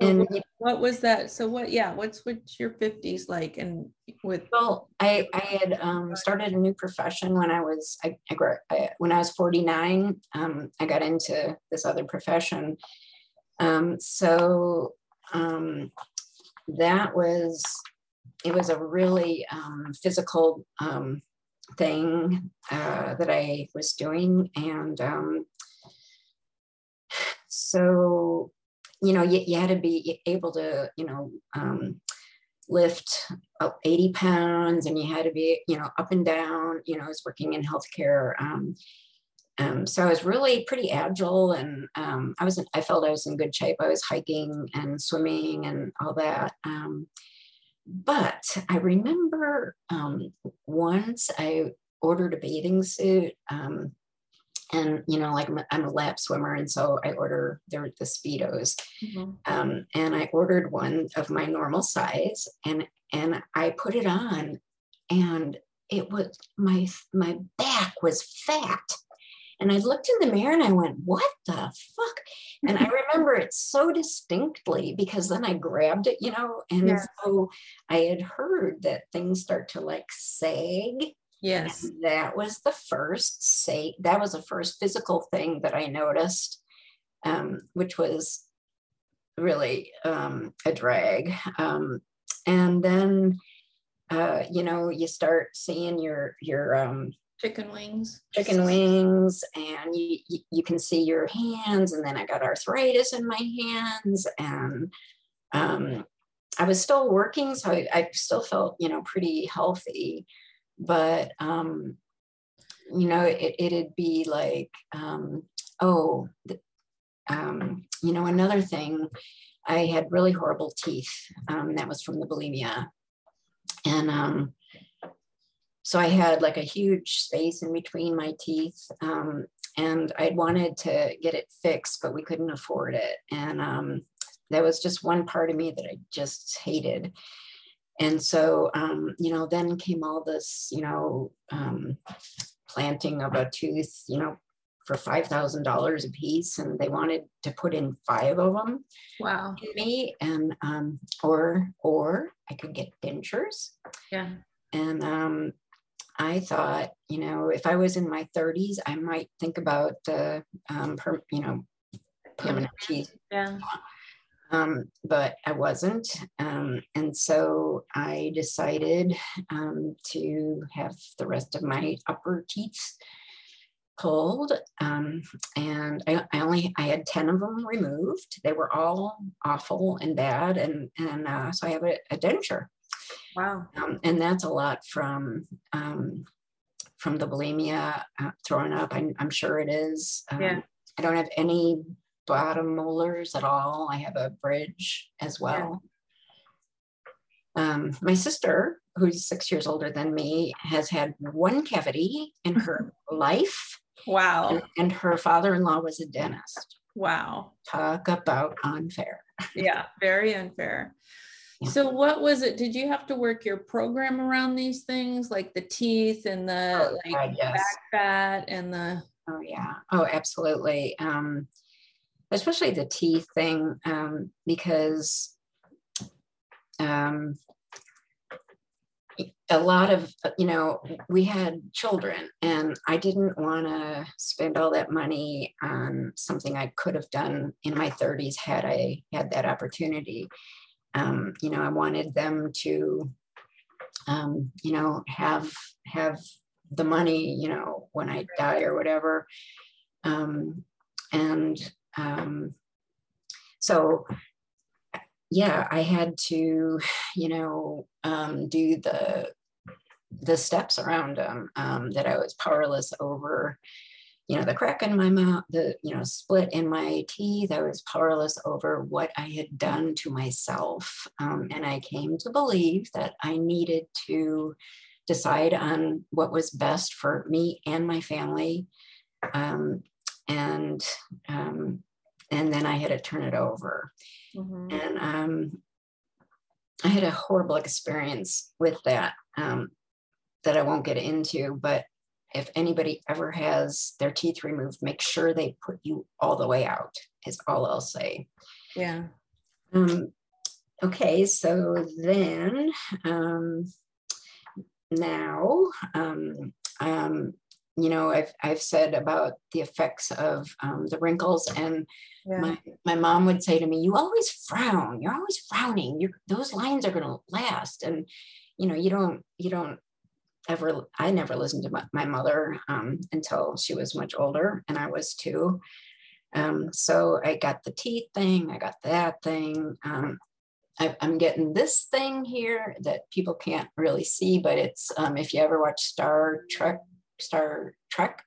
Speaker 2: and
Speaker 1: what, what was that? So what, yeah, what's what's your 50s like and with
Speaker 2: Well, I, I had um, started a new profession when I was I, I, I when I was 49. Um, I got into this other profession. Um, so um, that was it was a really um, physical um, thing uh, that I was doing, and um, so you know you, you had to be able to you know um, lift 80 pounds and you had to be you know up and down you know i was working in healthcare um, so i was really pretty agile and um, i was in, i felt i was in good shape. I was hiking and swimming and all that. Um, but i remember um, once i ordered a bathing suit um, and you know like I'm a, I'm a lap swimmer and so i order the, the speedos. Um, and I ordered one of my normal size, and and I put it on, and it was my my back was fat, and I looked in the mirror and I went, "What the fuck?" And I remember it so distinctly because then I grabbed it, you know, and
Speaker 1: Yeah.
Speaker 2: so I had heard that things start to like sag.
Speaker 1: yes
Speaker 2: And that was the first say that was the first physical thing that I noticed, um, which was really um, a drag. Um, and then, uh, you know, you start seeing your your um,
Speaker 1: chicken wings
Speaker 2: chicken wings, and you, you can see your hands. And then I got arthritis in my hands, and um, I was still working, so I, I, still felt, you know, pretty healthy. But, um, you know, it, it'd be like, um, oh, um, you know, another thing, I had really horrible teeth. Um, that was from the bulimia. And um, so I had like a huge space in between my teeth. Um, and I'd wanted to get it fixed, but we couldn't afford it. And um, that was just one part of me that I just hated. And so, um, you know, then came all this, you know, um, planting of a tooth, you know, for $5,000 a piece. And they wanted to put in five of them.
Speaker 1: Wow.
Speaker 2: In me and, um, or, or I could get dentures.
Speaker 1: Yeah.
Speaker 2: And, um, I thought, you know, if I was in my 30s, I might think about the, um, per, you know, permanent teeth.
Speaker 1: Yeah.
Speaker 2: Um, but I wasn't. Um, and so I decided um, to have the rest of my upper teeth pulled. Um, and I, I, only, I had 10 of them removed. They were all awful and bad. And, and uh, so I have a, a denture.
Speaker 1: Wow.
Speaker 2: Um, and that's a lot from, um, from the bulimia uh, throwing up. I'm, I'm sure it is.
Speaker 1: yeah.
Speaker 2: I don't have any bottom molars at all. I have a bridge as well. Yeah. Um, my sister, who's six years older than me, has had one cavity in her life.
Speaker 1: Wow.
Speaker 2: And, and her father in law was a dentist.
Speaker 1: Wow.
Speaker 2: Talk about unfair.
Speaker 1: yeah, very unfair. So, what was it? Did you have to work your program around these things, like the teeth and the oh, like God, yes. back fat and the?
Speaker 2: Oh yeah. Oh, absolutely. Um, especially the teeth thing, um, because um, a lot of, you know, we had children and I didn't want to spend all that money on something I could have done in my 30s had I had that opportunity. Um, you know, I wanted them to, um, you know, have have the money, you know, when I die or whatever. Um, and um, so yeah, I had to, you know, um, do the the steps around them um, that I was powerless over. You know, the crack in my mouth, the you know split in my teeth. I was powerless over what I had done to myself, um, and I came to believe that I needed to decide on what was best for me and my family. Um, and um, and then I had to turn it over. Mm-hmm. And um, I had a horrible experience with that um, that I won't get into. But if anybody ever has their teeth removed, make sure they put you all the way out. Is all I'll say.
Speaker 1: Yeah.
Speaker 2: Um, okay, so then um, now um, um, you know I've, I've said about the effects of um, the wrinkles and yeah. my, my mom would say to me you always frown you're always frowning you're, those lines are going to last and you know you don't you don't ever i never listened to my, my mother um, until she was much older and i was too. Um, so i got the teeth thing i got that thing um, I, am getting this thing here that people can't really see, but it's um, if you ever watch Star Trek Star Trek,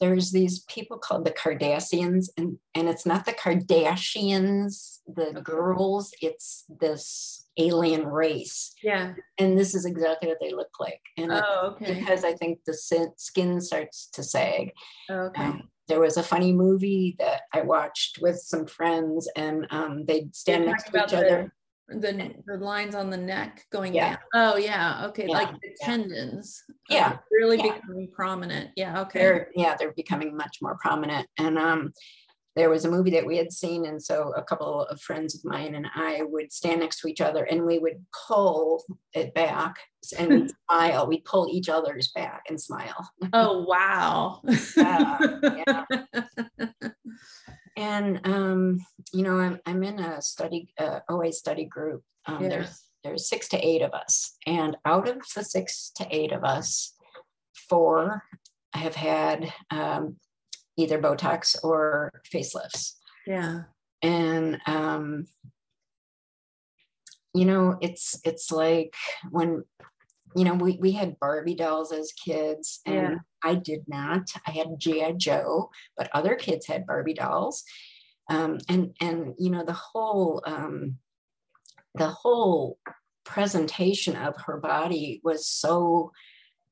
Speaker 2: there's these people called the Cardassians, and, and it's not the Kardashians, the girls, it's this alien race.
Speaker 1: Yeah.
Speaker 2: And this is exactly what they look like. And
Speaker 1: oh, okay.
Speaker 2: because I think the skin starts to sag.
Speaker 1: okay.
Speaker 2: Um, there was a funny movie that I watched with some friends, and um, they'd stand next to each other
Speaker 1: the the lines on the neck going yeah. down. Oh yeah, okay, yeah. like the tendons.
Speaker 2: Yeah,
Speaker 1: really yeah. becoming prominent. Yeah, okay.
Speaker 2: They're, yeah, they're becoming much more prominent. And um, there was a movie that we had seen, and so a couple of friends of mine and I would stand next to each other, and we would pull it back and we'd smile. We'd pull each other's back and smile.
Speaker 1: Oh wow!
Speaker 2: yeah, yeah. and um, you know i'm, I'm in a study uh, oa study group um, yeah. there's there's six to eight of us and out of the six to eight of us four have had um, either botox or facelifts
Speaker 1: yeah
Speaker 2: and um, you know, it's it's like when you know, we, we had Barbie dolls as kids, and yeah. I did not. I had G.I. Joe, but other kids had Barbie dolls. Um, and and you know, the whole um, the whole presentation of her body was so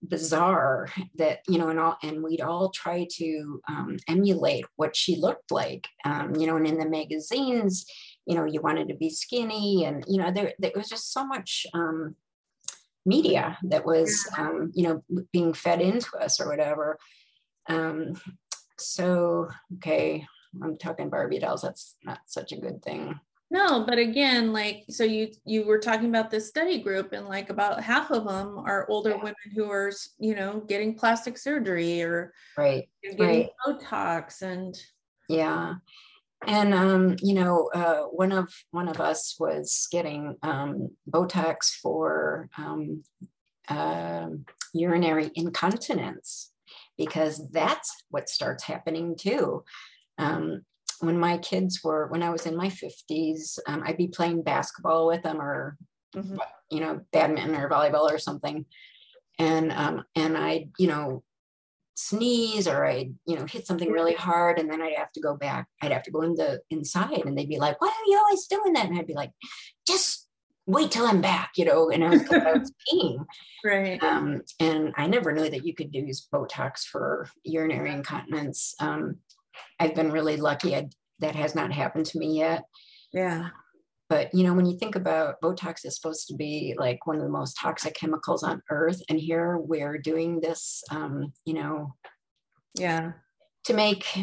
Speaker 2: bizarre that you know and all and we'd all try to um, emulate what she looked like um, you know and in the magazines you know you wanted to be skinny and you know there, there was just so much um, media that was um, you know being fed into us or whatever. Um, so okay i'm talking barbie dolls that's not such a good thing
Speaker 1: no, but again, like so you you were talking about this study group and like about half of them are older yeah. women who are, you know, getting plastic surgery or
Speaker 2: right
Speaker 1: getting right. Botox and
Speaker 2: yeah. And um, you know, uh, one of one of us was getting um, Botox for um, uh, urinary incontinence because that's what starts happening too. Um, when my kids were when i was in my 50s um, i'd be playing basketball with them or mm-hmm. you know badminton or volleyball or something. And um, and i you know sneeze or i'd you know hit something really hard and then i'd have to go back i'd have to go in the inside and they'd be like why are you always doing that and i'd be like just wait till i'm back you know and i was, I was peeing
Speaker 1: right.
Speaker 2: Um, and i never knew that you could use botox for urinary incontinence. Um, I've been really lucky. I, that has not happened to me yet.
Speaker 1: Yeah.
Speaker 2: But you know, when you think about Botox is supposed to be like one of the most toxic chemicals on earth, and here we're doing this, um, you know,
Speaker 1: yeah,
Speaker 2: to make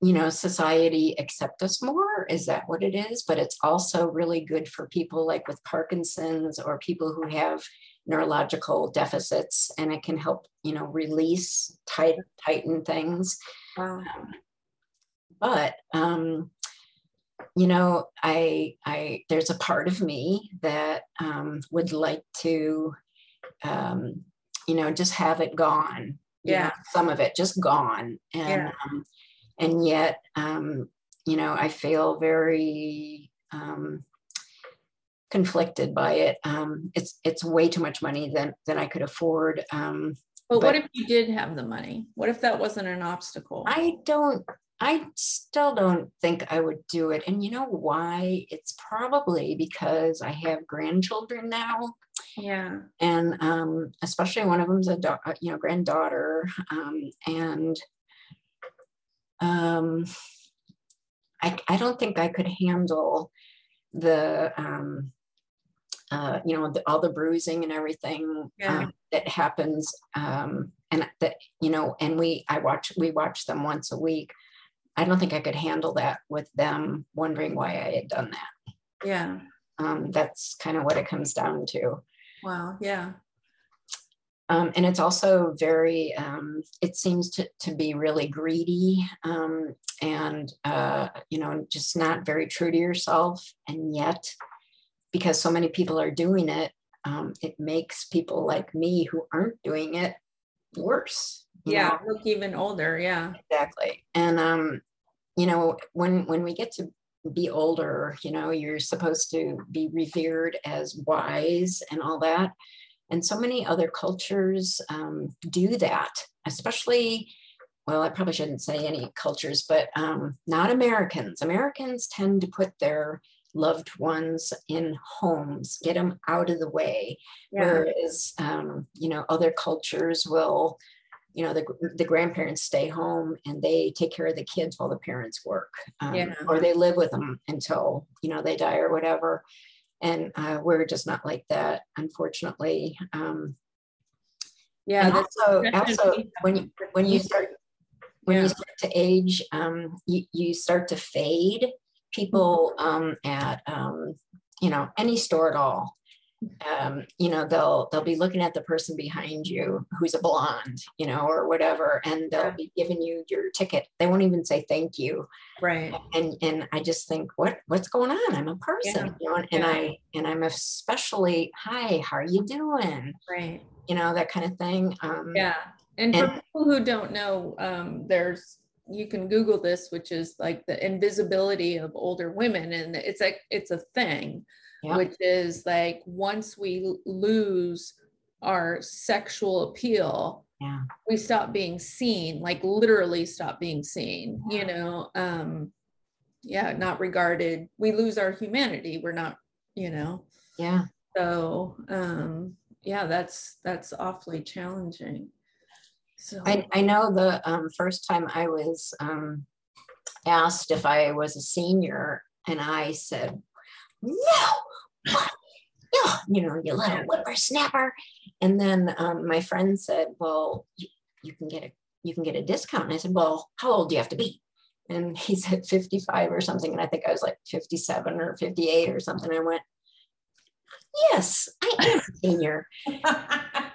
Speaker 2: you know society accept us more. Is that what it is? But it's also really good for people like with Parkinson's or people who have neurological deficits, and it can help you know release, tight, tighten things. Wow. Um, but um, you know, I I there's a part of me that um, would like to, um, you know, just have it gone.
Speaker 1: Yeah,
Speaker 2: know, some of it just gone, and yeah. um, and yet, um, you know, I feel very um, conflicted by it. Um, it's it's way too much money than than I could afford. Um,
Speaker 1: but, but what if you did have the money? What if that wasn't an obstacle?
Speaker 2: I don't I still don't think I would do it. And you know why? It's probably because I have grandchildren now.
Speaker 1: Yeah.
Speaker 2: And um, especially one of them's a uh, you know granddaughter. Um, and um, I, I don't think I could handle the um, uh, you know the, all the bruising and everything yeah. um, that happens um, and that you know and we i watch we watch them once a week I don't think I could handle that with them wondering why I had done that.
Speaker 1: Yeah.
Speaker 2: Um, that's kind of what it comes down to.
Speaker 1: Wow. Yeah.
Speaker 2: Um, and it's also very, um, it seems to, to be really greedy um, and, uh, you know, just not very true to yourself. And yet, because so many people are doing it, um, it makes people like me who aren't doing it worse.
Speaker 1: yeah, know? look even older. Yeah,
Speaker 2: exactly. And um, you know, when when we get to be older, you know, you're supposed to be revered as wise and all that. And so many other cultures um, do that, especially, well, I probably shouldn't say any cultures, but um, not Americans. Americans tend to put their loved ones in homes, get them out of the way. Yeah. Whereas, um, you know, other cultures will you know the, the grandparents stay home and they take care of the kids while the parents work um, yeah. or they live with them until you know they die or whatever and uh, we're just not like that unfortunately um,
Speaker 1: yeah
Speaker 2: also also when you when you start when yeah. you start to age um, you, you start to fade people um, at um, you know any store at all um, you know they'll they'll be looking at the person behind you who's a blonde you know or whatever and they'll be giving you your ticket. They won't even say thank you.
Speaker 1: Right.
Speaker 2: And and i just think what what's going on? I'm a person yeah. you know and, yeah. i and i'm especially hi how are you doing?
Speaker 1: Right.
Speaker 2: You know that kind of thing
Speaker 1: um yeah. And, and for people who don't know um there's you can google this which is like the invisibility of older women and it's like it's a thing yeah. which is like once we lose our sexual appeal
Speaker 2: yeah.
Speaker 1: we stop being seen like literally stop being seen yeah. you know um yeah not regarded we lose our humanity we're not you know
Speaker 2: yeah
Speaker 1: so um yeah that's that's awfully challenging
Speaker 2: so I, I know the um, first time I was um, asked if I was a senior, and I said, no, what? No, you know, you little whippersnapper. And then um, my friend said, well, you, you can get a you can get a discount. And I said, well, how old do you have to be? And he said 55 or something. And I think I was like 57 or 58 or something. I went, yes, I am a senior.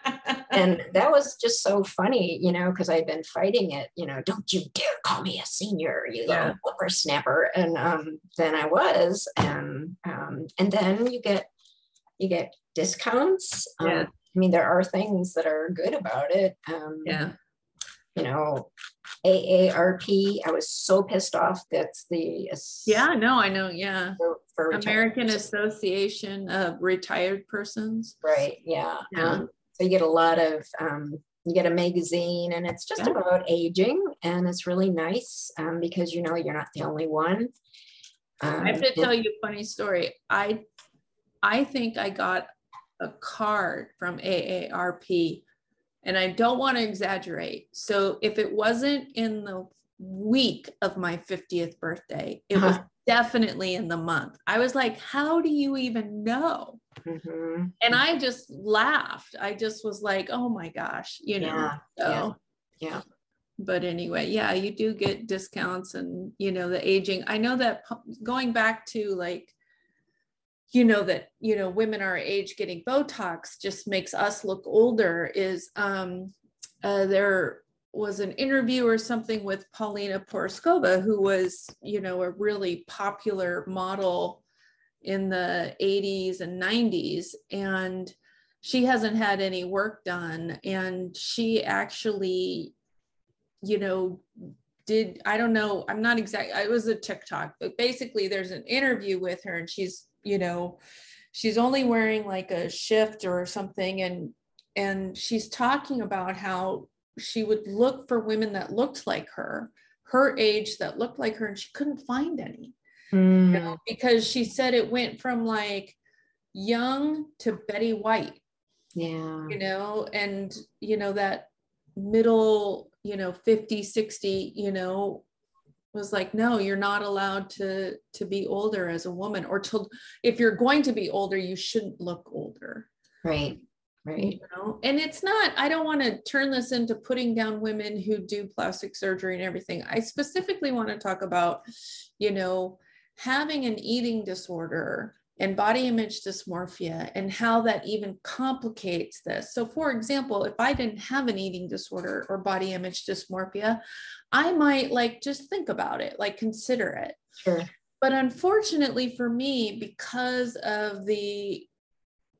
Speaker 2: and that was just so funny, you know, because I'd been fighting it, you know, don't you dare call me a senior, you yeah. little whippersnapper. And um, then I was, and um, and then you get you get discounts. Um, yeah. I mean, there are things that are good about it. Um,
Speaker 1: yeah.
Speaker 2: You know, AARP. I was so pissed off. That's the
Speaker 1: yeah. No, I know. Yeah. For, for American Association of Retired Persons.
Speaker 2: Right. Yeah. yeah. Um, so you get a lot of, um, you get a magazine and it's just yeah. about aging and it's really nice um, because you know you're not the only one.
Speaker 1: I have to um, tell you a funny story. I, I think I got a card from AARP and I don't want to exaggerate. So if it wasn't in the week of my 50th birthday, it was definitely in the month. I was like, how do you even know? Mm-hmm. And I just laughed. I just was like, oh my gosh, you know.
Speaker 2: Yeah. So, yeah. yeah.
Speaker 1: But anyway, yeah, you do get discounts and, you know, the aging. I know that going back to like, you know, that, you know, women our age getting Botox just makes us look older is um, uh, there was an interview or something with Paulina Porizkova, who was, you know, a really popular model in the 80s and 90s. And she hasn't had any work done. And she actually, you know, did, I don't know, I'm not exact, I was a TikTok, but basically there's an interview with her and she's, you know, she's only wearing like a shift or something. And and she's talking about how she would look for women that looked like her, her age that looked like her, and she couldn't find any. Mm. You know, because she said it went from like young to Betty White.
Speaker 2: Yeah.
Speaker 1: You know, and you know, that middle, you know, 50, 60, you know, was like no you're not allowed to to be older as a woman or to if you're going to be older you shouldn't look older
Speaker 2: right right you
Speaker 1: know and it's not i don't want to turn this into putting down women who do plastic surgery and everything i specifically want to talk about you know having an eating disorder and body image dysmorphia and how that even complicates this. So, for example, if I didn't have an eating disorder or body image dysmorphia, I might like just think about it, like consider it.
Speaker 2: Sure.
Speaker 1: But unfortunately for me, because of the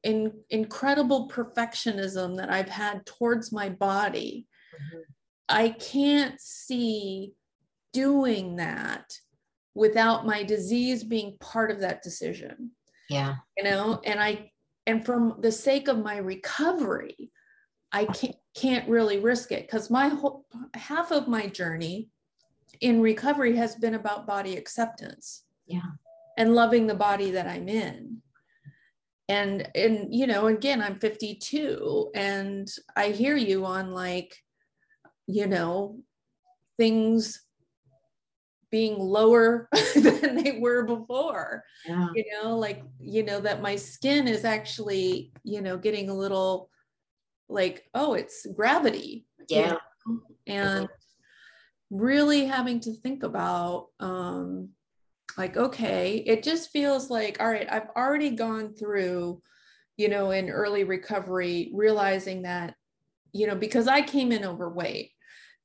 Speaker 1: in, incredible perfectionism that I've had towards my body, mm-hmm. I can't see doing that without my disease being part of that decision.
Speaker 2: Yeah.
Speaker 1: You know, and I, and from the sake of my recovery, I can't, can't really risk it because my whole half of my journey in recovery has been about body acceptance.
Speaker 2: Yeah.
Speaker 1: And loving the body that I'm in and and you know again i'm 52 and i hear you on like you know things being lower than they were before yeah. you know like you know that my skin is actually you know getting a little like oh it's gravity
Speaker 2: yeah
Speaker 1: you know? and really having to think about um like okay it just feels like all right i've already gone through you know in early recovery realizing that you know because i came in overweight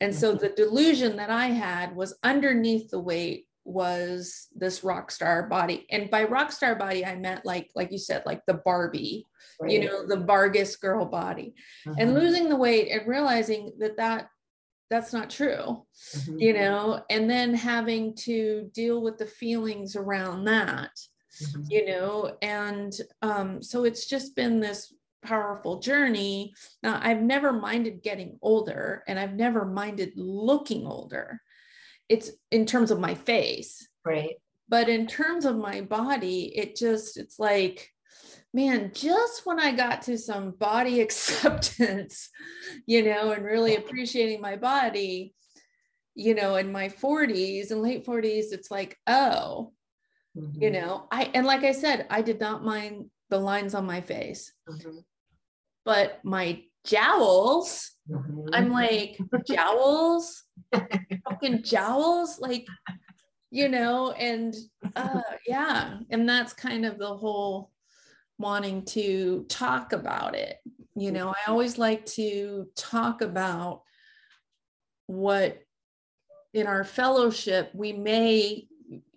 Speaker 1: and so mm-hmm. the delusion that i had was underneath the weight was this rock star body and by rock star body i meant like like you said like the barbie right. you know the vargas girl body uh-huh. and losing the weight and realizing that that that's not true mm-hmm. you know and then having to deal with the feelings around that mm-hmm. you know and um, so it's just been this powerful journey. Now i've never minded getting older and i've never minded looking older. It's in terms of my face.
Speaker 2: Right.
Speaker 1: But in terms of my body it just it's like man, just when I got to some body acceptance, you know, and really appreciating my body, you know, in my 40s and late 40s, it's like, oh, mm-hmm. you know, I, and like I said, I did not mind the lines on my face, mm-hmm. But my jowls, mm-hmm. I'm like, jowls, fucking jowls, like, you know, and uh, yeah, and that's kind of the whole wanting to talk about it. You know, I always like to talk about what in our fellowship we may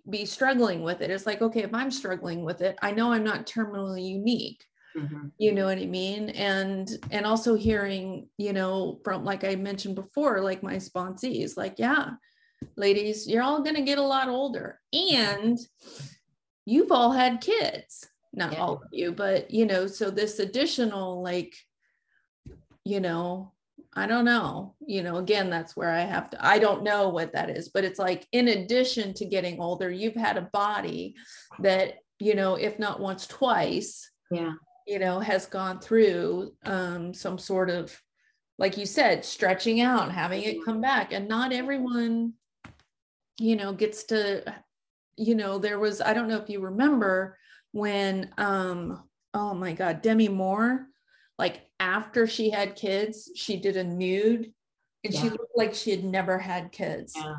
Speaker 1: be struggling with it. It's like, okay, if I'm struggling with it, I know I'm not terminally unique. Mm-hmm. You know what I mean? And and also hearing, you know, from like I mentioned before, like my sponsees, like, yeah, ladies, you're all gonna get a lot older. And you've all had kids not yeah. all of you, but you know, so this additional like, you know, I don't know, you know, again, that's where I have to, I don't know what that is, but it's like, in addition to getting older, you've had a body that, you know, if not once, twice,
Speaker 2: yeah,
Speaker 1: you know, has gone through um, some sort of, like you said, stretching out, having it come back. And not everyone, you know, gets to, you know, there was, I don't know if you remember, when um oh my god demi moore like after she had kids she did a nude and yeah. she looked like she had never had kids
Speaker 2: yeah.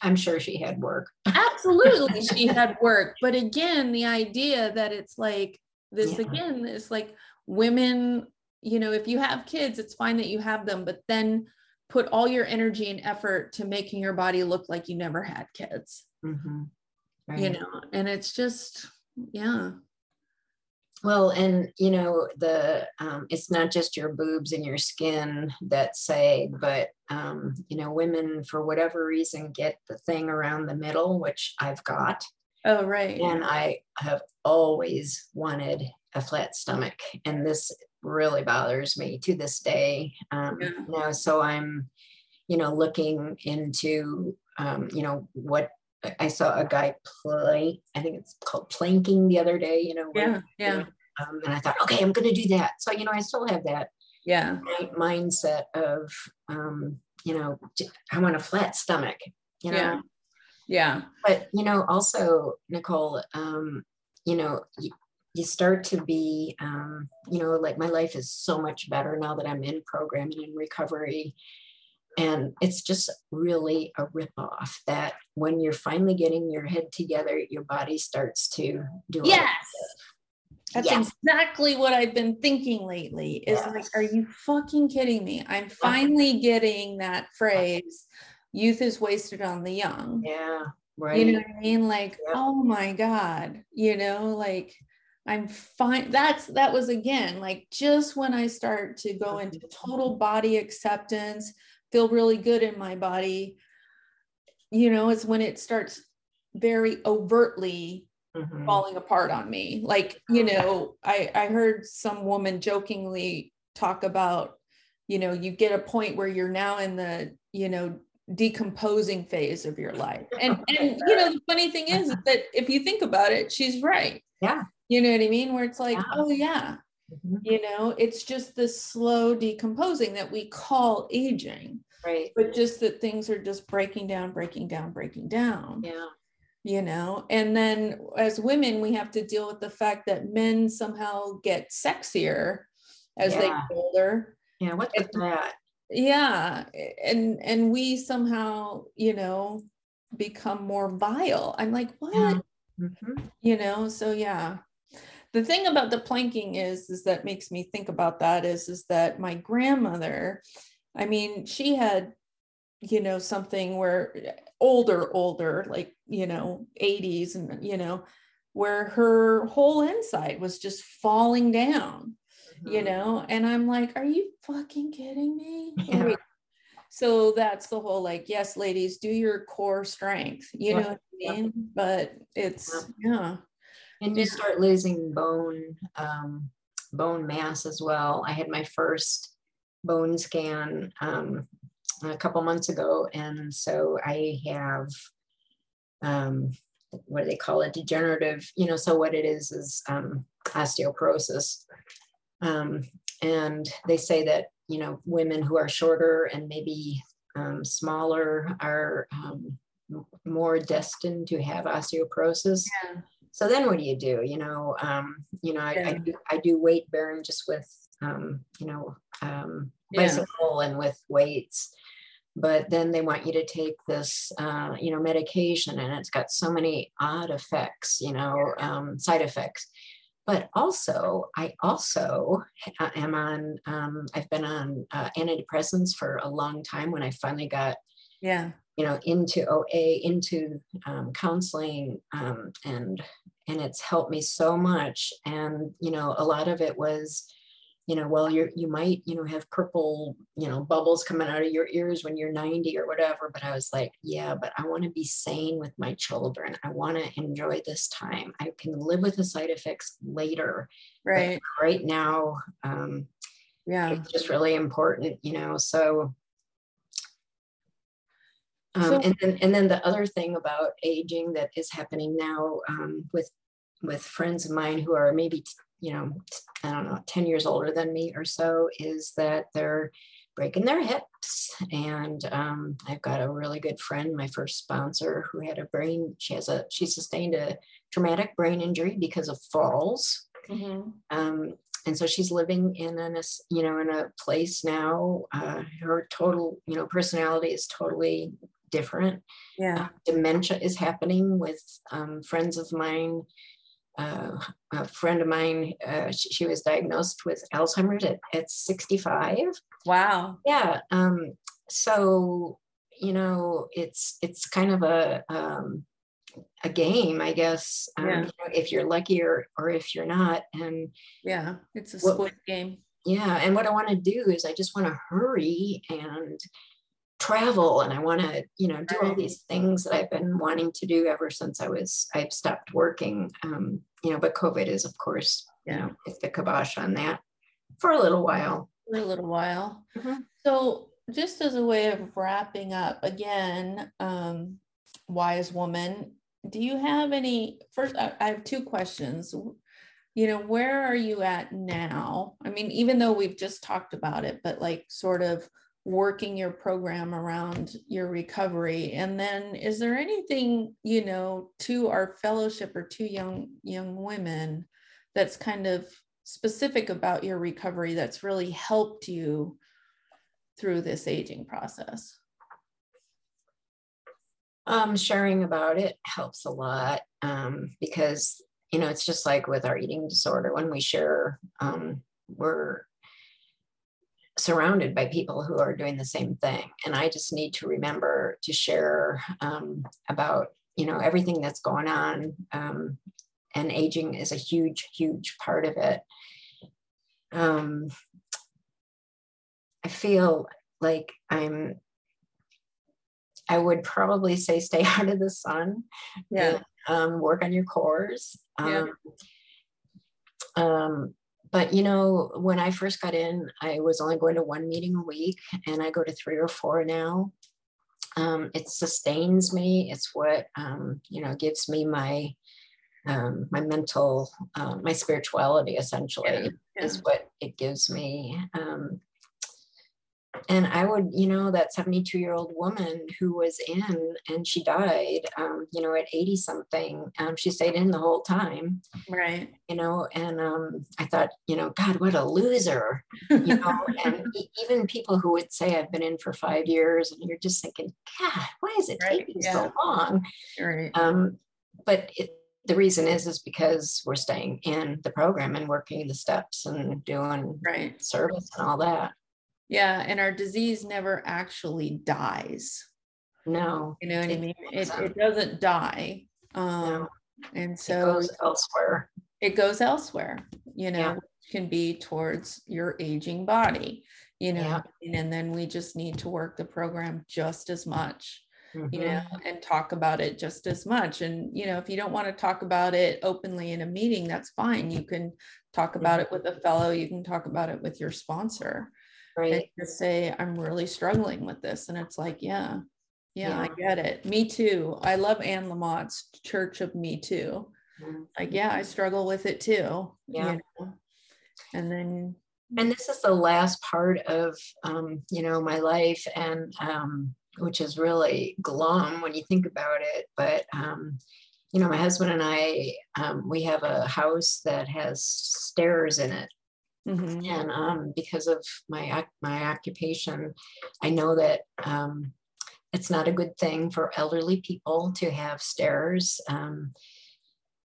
Speaker 2: i'm sure she had work
Speaker 1: absolutely she had work but again the idea that it's like this yeah. again is like women you know if you have kids it's fine that you have them but then put all your energy and effort to making your body look like you never had kids mm-hmm. right. you know and it's just yeah
Speaker 2: well and you know the um, it's not just your boobs and your skin that say but um, you know women for whatever reason get the thing around the middle which i've got
Speaker 1: oh right
Speaker 2: and i have always wanted a flat stomach and this really bothers me to this day um, yeah. you know so i'm you know looking into um, you know what I saw a guy play, I think it's called planking the other day, you know.
Speaker 1: Yeah, yeah.
Speaker 2: Um, and I thought, okay, I'm going to do that. So, you know, I still have that
Speaker 1: yeah
Speaker 2: mindset of, um, you know, I want a flat stomach, you know.
Speaker 1: Yeah. Yeah.
Speaker 2: But, you know, also, Nicole, um, you know, you, you start to be, um, you know, like my life is so much better now that I'm in program and in recovery and it's just really a ripoff that when you're finally getting your head together, your body starts to do it.
Speaker 1: yes. That's exactly what I've been thinking lately. Is like, are you fucking kidding me? I'm finally getting that phrase, youth is wasted on the young.
Speaker 2: Yeah. Right.
Speaker 1: You know what I mean? Like, oh my God, you know, like I'm fine. That's that was again like just when I start to go into total body acceptance, feel really good in my body you know is when it starts very overtly mm-hmm. falling apart on me like you know i i heard some woman jokingly talk about you know you get a point where you're now in the you know decomposing phase of your life. And and you know the funny thing is, is that if you think about it she's right.
Speaker 2: Yeah.
Speaker 1: You know what i mean? Where it's like yeah. oh yeah. Mm-hmm. you know it's just the slow decomposing that we call aging
Speaker 2: right.
Speaker 1: but just that things are just breaking down breaking down breaking down.
Speaker 2: Yeah.
Speaker 1: You know? And then as women we have to deal with the fact that men somehow get sexier as yeah. they get older.
Speaker 2: Yeah what's with that
Speaker 1: yeah and and we somehow you know become more vile i'm like what yeah. mm-hmm. you know so yeah the thing about the planking is is that makes me think about that is is that my grandmother I mean, she had, you know, something where older, older, like, you know, 80s and, you know, where her whole inside was just falling down, mm-hmm. You know, and I'm like, are you fucking kidding me? Yeah. so that's the whole like yes ladies do your core strength you know what i mean? But it's yeah.
Speaker 2: And you start losing bone um, bone mass as well. I had my first bone scan um, a couple months ago and so i have um, what do they call it? Degenerative you know so what it is is um, osteoporosis um, and they say that you know women who are shorter and maybe um, smaller are um, more destined to have osteoporosis yeah. so then what do you do you know um, you know I, yeah. I, do, I do weight bearing just with um, you know um, bicycle yeah. and with weights but then they want you to take this uh, you know medication and it's got so many odd effects you know um, side effects but also i also am on um, i've been on uh, antidepressants for a long time when i finally got
Speaker 1: yeah.
Speaker 2: you know into oa into um, counseling um, and and it's helped me so much. And you know a lot of it was you know, well, you're, you might, you know, have purple, you know, bubbles coming out of your ears when you're 90 or whatever. But I was like, yeah, but I want to be sane with my children. I want to enjoy this time. I can live with the side effects later.
Speaker 1: Right.
Speaker 2: Right now, um,
Speaker 1: yeah,
Speaker 2: it's just really important, you know, so, um, so, and then, and then the other thing about aging that is happening now um, with with friends of mine who are maybe you know, I don't know, 10 years older than me or so, is that they're breaking their hips. And um, I've got a really good friend, my first sponsor, who had a brain, she has a, she sustained a traumatic brain injury because of falls. Mm-hmm. Um, and so she's living in a, you know, in a place now. Uh, her total, you know, personality is totally different.
Speaker 1: Yeah. Uh,
Speaker 2: dementia is happening with um, friends of mine uh, a friend of mine, uh, she, she, was diagnosed with Alzheimer's at, at 65.
Speaker 1: Wow.
Speaker 2: Yeah. Um, so, you know, it's, it's kind of a, um, a game, I guess, um, yeah. you know, if you're lucky or, or if you're not. And
Speaker 1: yeah, it's a split what, game.
Speaker 2: Yeah. And what I want to do is I just want to hurry and travel and I want to, you know, do all these things that I've been wanting to do ever since I was, I've stopped working. Um, you know, but COVID is, of course, you know, it's the kibosh on that for a little while.
Speaker 1: For a little while. Mm-hmm. So, just as a way of wrapping up, again, um, wise woman, do you have any? First, I, I have two questions. You know, where are you at now? I mean, even though we've just talked about it, but like sort of working your program around your recovery? And then is there anything you know to our fellowship or to young young women that's kind of specific about your recovery that's really helped you through this aging process?
Speaker 2: Um, sharing about it helps a lot um, because you know it's just like with our eating disorder when we share um, we're surrounded by people who are doing the same thing. And I just need to remember to share um, about, you know, everything that's going on. Um, and aging is a huge, huge part of it. Um, I feel like I'm, I would probably say stay out of the sun.
Speaker 1: Yeah.
Speaker 2: And, um, work on your cores.
Speaker 1: Yeah.
Speaker 2: Um, um but you know when i first got in i was only going to one meeting a week and i go to three or four now. Um, it sustains me it's what um, you know gives me my um, my mental uh, my spirituality essentially yeah, yeah. is what it gives me. Um, and I would, you know, that 72 year old woman who was in and she died, um, you know, at 80 something, um, she stayed in the whole time.
Speaker 1: Right.
Speaker 2: You know, and um, I thought, you know, God, what a loser, you know, and even people who would say I've been in for five years and you're just thinking, God, why is it right. taking yeah. so long?
Speaker 1: Right.
Speaker 2: Um, but it, the reason is is because we're staying in the program and working the steps and doing
Speaker 1: right
Speaker 2: service and all that
Speaker 1: yeah, and our disease never actually dies.
Speaker 2: No.
Speaker 1: You know what I mean? It, it doesn't die. Um, no. And so
Speaker 2: it goes elsewhere.
Speaker 1: It goes elsewhere, you know, yeah. can be towards your aging body. you know, yeah. and then we just need to work the program just as much. Mm-hmm. you know mm-hmm. and talk about it just as much and you know if you don't want to talk about it openly in a meeting that's fine you can talk about it with a fellow you can talk about it with your sponsor
Speaker 2: right and
Speaker 1: just say i'm really struggling with this and it's like yeah yeah, yeah. i get it me too i love anne lamott's church of me too mm-hmm. like yeah i struggle with it too
Speaker 2: yeah you know?
Speaker 1: and then
Speaker 2: and this is the last part of um, you know my life and um, which is really glum when you think about it. But um, you know, my husband and I, um, we have a house that has stairs in it. Mm-hmm. And um, because of my my occupation, I know that um, it's not a good thing for elderly people to have stairs. Um,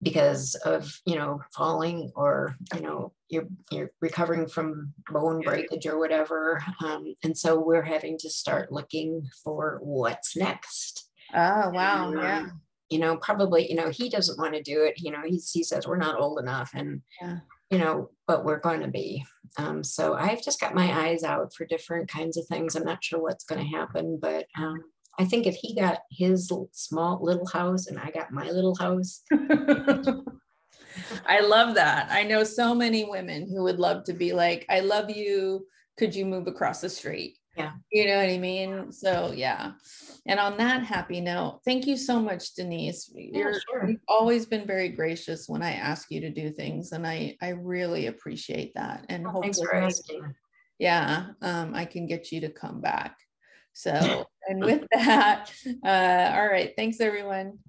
Speaker 2: because of you know falling or you know you're you're recovering from bone breakage or whatever um, and so we're having to start looking for what's next
Speaker 1: oh wow and, um, yeah
Speaker 2: you know probably you know he doesn't want to do it you know he, he says we're not old enough and
Speaker 1: yeah.
Speaker 2: You know what we're going to be um, so i've just got my eyes out for different kinds of things i'm not sure what's going to happen but um, I think if he got his small little house and I got my little house.
Speaker 1: I love that. I know so many women who would love to be like, I love you. Could you move across the street?
Speaker 2: Yeah.
Speaker 1: You know what I mean? So, yeah. And on that happy note, thank you so much, Denise. You're, sure. You've always been very gracious when I ask you to do things. And I, I really appreciate that. And
Speaker 2: well, hopefully,
Speaker 1: yeah, um, I can get you to come back. So, and with that, uh, all right. Thanks, everyone.